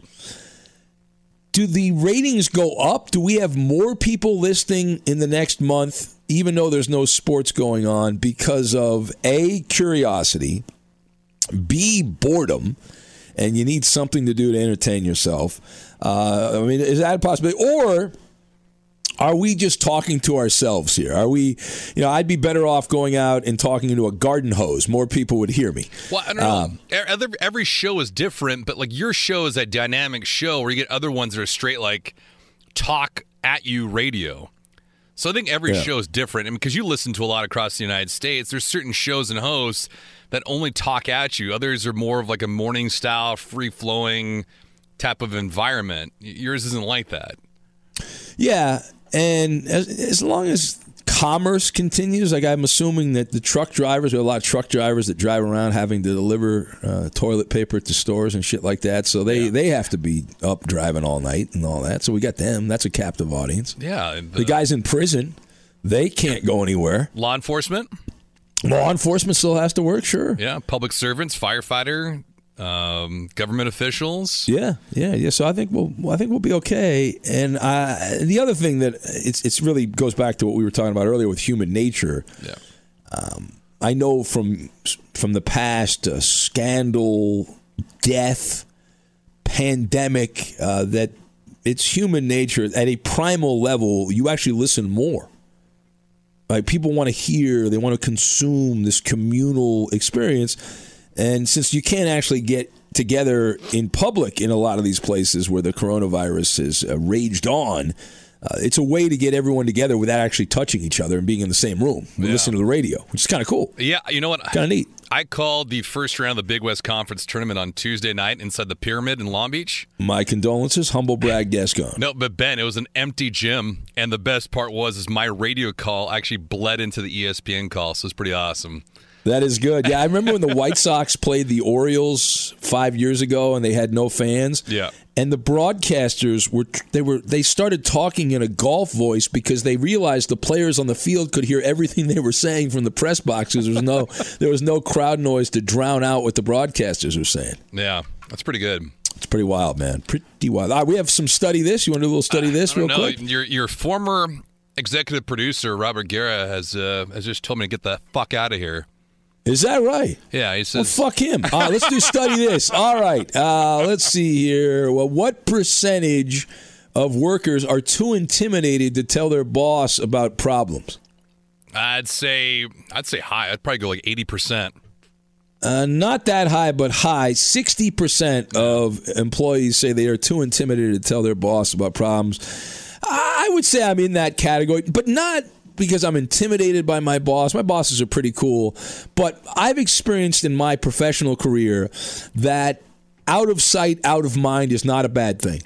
Do the ratings go up? Do we have more people listening in the next month, even though there's no sports going on, because of A, curiosity, B, boredom, and you need something to do to entertain yourself. Uh, I mean, is that a possibility? Or are we just talking to ourselves here? Are we, you know, I'd be better off going out and talking into a garden hose. More people would hear me. Well, I don't know. Um, every, every show is different, but like your show is a dynamic show where you get other ones that are straight like talk at you radio. So I think every yeah. show is different. And because you listen to a lot across the United States, there's certain shows and hosts that only talk at you. Others are more of like a morning style, free flowing type of environment. Yours isn't like that. Yeah, and as, as long as commerce continues, like I'm assuming that the truck drivers, there are a lot of truck drivers that drive around having to deliver uh, toilet paper to stores and shit like that. So they, yeah. they have to be up driving all night and all that. So we got them. That's a captive audience. Yeah. The, the guys in prison, they can't go anywhere. Law enforcement? Law enforcement still has to work, sure. Yeah. Public servants, firefighter, um, government officials. Yeah, yeah, yeah. So I think we'll I think we'll be okay. And I, the other thing that it's it's really goes back to what we were talking about earlier with human nature. Yeah. Um, I know from from the past, uh, scandal, death, pandemic, uh, that it's human nature at a primal level. You actually listen more. Like people want to hear, they want to consume this communal experience and since you can't actually get together in public in a lot of these places where the coronavirus has uh, raged on, uh, it's a way to get everyone together without actually touching each other and being in the same room and yeah. listening to the radio, which is kind of cool. Yeah, you know what? Kind of neat. I called the first round of the Big West Conference tournament on Tuesday night inside the Pyramid in Long Beach. My condolences, humble brag, *laughs* Gascon. no, but Ben, it was an empty gym, and the best part was is my radio call actually bled into the ESPN call, so it's pretty awesome. That is good. Yeah, I remember when the White Sox played the Orioles five years ago, and they had no fans. Yeah, and the broadcasters were they were they started talking in a golf voice because they realized the players on the field could hear everything they were saying from the press boxes. There was no *laughs* there was no crowd noise to drown out what the broadcasters were saying. Yeah, that's pretty good. It's pretty wild, man. Pretty wild. All right, we have some study this. You want to do a little study this real know. quick? Your your former executive producer Robert Guerra has uh, has just told me to get the fuck out of here. Is that right? Yeah, he says. Well, fuck him. All right, let's do study this. *laughs* All right, uh, let's see here. Well, what percentage of workers are too intimidated to tell their boss about problems? I'd say I'd say high. I'd probably go like eighty percent. Uh, not that high, but high. Sixty percent of employees say they are too intimidated to tell their boss about problems. I would say I'm in that category, but not because I'm intimidated by my boss. My bosses are pretty cool, but I've experienced in my professional career that out of sight, out of mind is not a bad thing.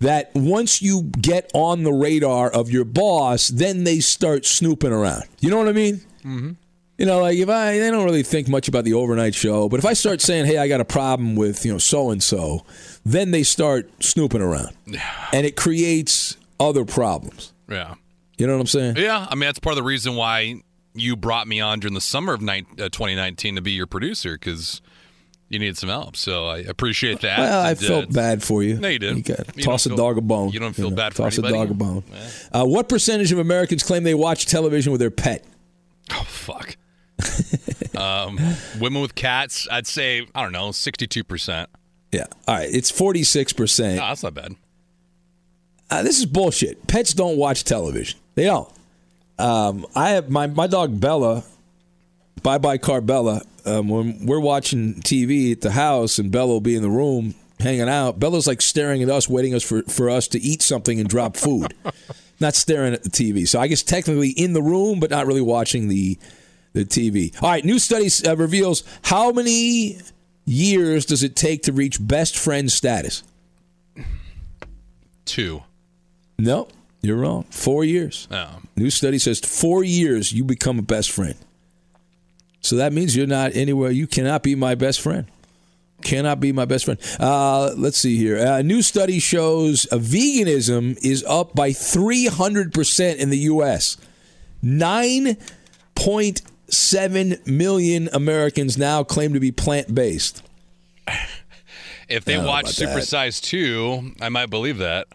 That once you get on the radar of your boss, then they start snooping around. You know what I mean? Mm-hmm. You know, like if I, they don't really think much about the overnight show, but if I start saying, hey, I got a problem with, you know, so and so, then they start snooping around. And it creates other problems. Yeah. You know what I'm saying? Yeah, I mean that's part of the reason why you brought me on during the summer of ni- uh, 2019 to be your producer because you needed some help. So I appreciate that. Well, I felt uh, bad for you. No, you did. You you toss a feel, dog a bone. You don't feel you know, bad for toss anybody? a dog a bone. Uh, what percentage of Americans claim they watch television with their pet? Oh fuck. *laughs* um, women with cats, I'd say I don't know, 62 percent. Yeah. All right. It's 46 percent. No, that's not bad. Uh, this is bullshit. Pets don't watch television. They don't. Um, I have my my dog Bella. Bye bye Carbella. Um, when we're watching TV at the house and Bella will be in the room hanging out, Bella's like staring at us, waiting us for, for us to eat something and drop food, *laughs* not staring at the TV. So I guess technically in the room, but not really watching the the TV. All right, new study uh, reveals how many years does it take to reach best friend status? Two. No. You're wrong. Four years. Oh. New study says four years you become a best friend. So that means you're not anywhere. You cannot be my best friend. Cannot be my best friend. Uh, let's see here. A uh, new study shows veganism is up by 300% in the U.S. 9.7 million Americans now claim to be plant based. If they watch Super Size 2, I might believe that.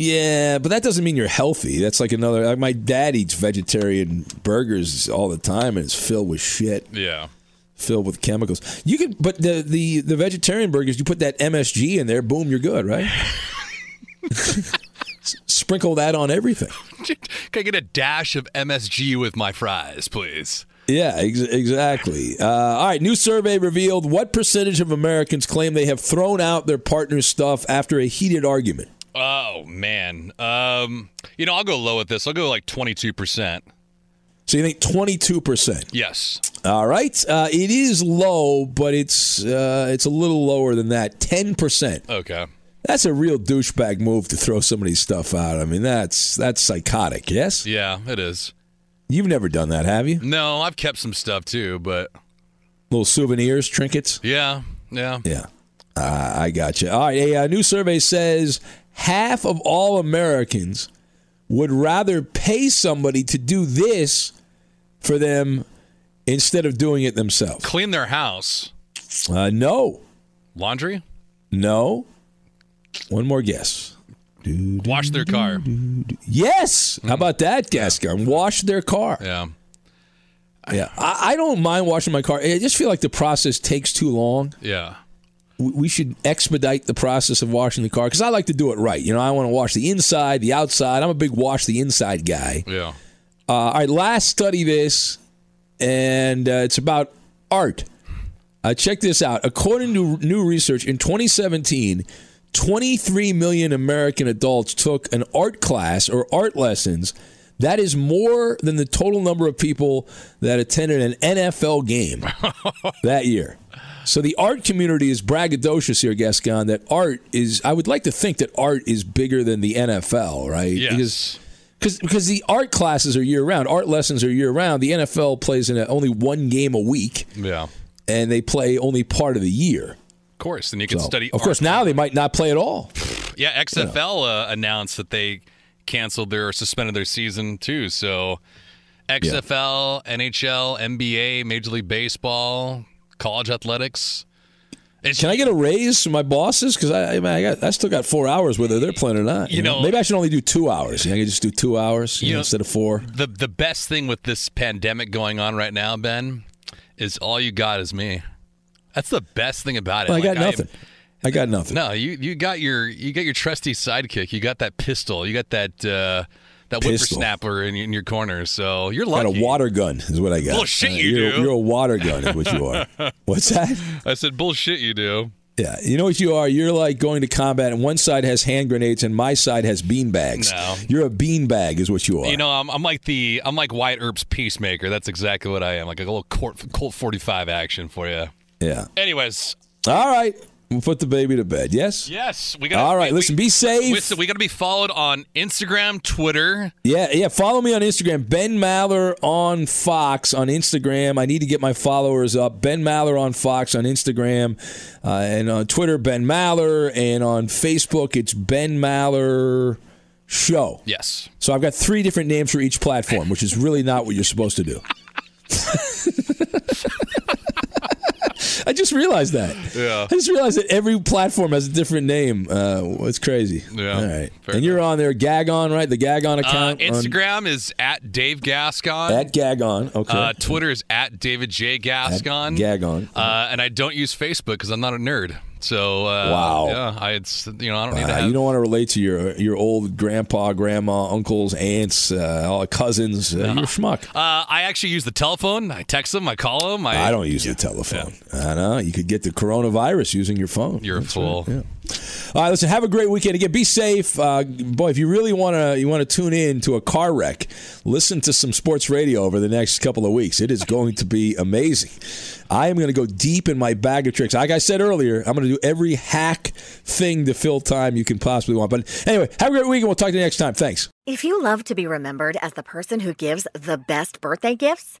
Yeah, but that doesn't mean you're healthy. That's like another. Like my dad eats vegetarian burgers all the time, and it's filled with shit. Yeah, filled with chemicals. You could, but the the the vegetarian burgers, you put that MSG in there, boom, you're good, right? *laughs* Sprinkle that on everything. Can I get a dash of MSG with my fries, please? Yeah, ex- exactly. Uh, all right, new survey revealed what percentage of Americans claim they have thrown out their partner's stuff after a heated argument. Oh man, um, you know I'll go low with this. I'll go like twenty two percent. So you think twenty two percent? Yes. All right, uh, it is low, but it's uh, it's a little lower than that. Ten percent. Okay. That's a real douchebag move to throw somebody's stuff out. I mean, that's that's psychotic. Yes. Yeah, it is. You've never done that, have you? No, I've kept some stuff too, but Little souvenirs, trinkets. yeah, yeah. Yeah. Uh, I got you. All right. A, uh new survey says half of all Americans would rather pay somebody to do this for them instead of doing it themselves. Clean their house. Uh, no. Laundry. No. One more guess. Wash their car. Yes. How about that, Gascon? Wash their car. Yeah. Yeah. I, I don't mind washing my car. I just feel like the process takes too long. Yeah. We should expedite the process of washing the car because I like to do it right. You know, I want to wash the inside, the outside. I'm a big wash the inside guy. Yeah. Uh, all right, last study this, and uh, it's about art. Uh, check this out. According to new research, in 2017, 23 million American adults took an art class or art lessons. That is more than the total number of people that attended an NFL game *laughs* that year. So the art community is braggadocious here, Gascon. That art is. I would like to think that art is bigger than the NFL, right? Yes. Because because because the art classes are year round, art lessons are year round. The NFL plays in a, only one game a week, Yeah. and they play only part of the year. Of course, and you can So, study. Of course, now they might not play at all. Yeah, XFL uh, announced that they canceled their or suspended their season too. So XFL, NHL, NBA, Major League Baseball, college athletics. Can I get a raise from my bosses? Because I, I, mean, I, got, I still got four hours whether they're playing or not. You know- maybe I should only do two hours. I can just do two hours you You know, know- instead of four. The the best thing with this pandemic going on right now, Ben, is all you got is me. That's the best thing about it. Well, I Like, got nothing. I got nothing. No, you you got your you got your trusty sidekick. You got that pistol. You got that uh, that Pistol. whippersnapper in, in your corner. So you're I got a water gun, is what I got. Bullshit, Uh, you you're, do. You're a water gun, is what you are. *laughs* What's that? I said bullshit. You do. Yeah, you know what you are? You're like going to combat, and one side has hand grenades, and my side has bean bags. No. You're a bean bag, is what you are. You know, I'm, I'm like the I'm like Wyatt Earp's peacemaker. That's exactly what I am. Like a little Colt, Colt 45 action for you. yeah. Anyways, All right, we'll put the baby to bed. Yes. yes, we got. All right. Listen, be safe. Listen, we got to be followed on Instagram, Twitter. Yeah, yeah. Follow me on Instagram, Ben Maller on Fox on Instagram. I need to get my followers up. Ben Maller on Fox on Instagram, uh, and on Twitter, Ben Maller, and on Facebook, it's Ben Maller Show. Yes. So I've got three different names for each platform, which is really not what you're supposed to do. *laughs* I just realized that. Yeah. I just realized that every platform has a different name. Uh, it's crazy. Yeah, All right. and you're on there, Gagon, right? The Gagon Uh, account. on- Instagram is at Dave Gascon. at Gagon. Okay. Uh, Twitter is at David J Gascon. At Gagon. Uh, and I don't use Facebook because I'm not a nerd. So uh, Wow. yeah, I it's you know I don't need to Uh, have. you don't want to relate to your your old grandpa, grandma, uncles, aunts, uh, cousins. Uh, You're a schmuck. Uh, I actually use the telephone. I text them. I call them. I, I don't use the telephone. I know you could get the coronavirus using your phone. You're a fool. right, yeah. All right, listen. Have a great weekend. Again, be safe, uh, boy. If you really want to, you want to tune in to a car wreck. Listen to some sports radio over the next couple of weeks. It is going to be amazing. I am going to go deep in my bag of tricks. Like I said earlier, I'm going to do every hack thing to fill time you can possibly want. But anyway, have a great weekend. We'll talk to you next time. Thanks. If you love to be remembered as the person who gives the best birthday gifts,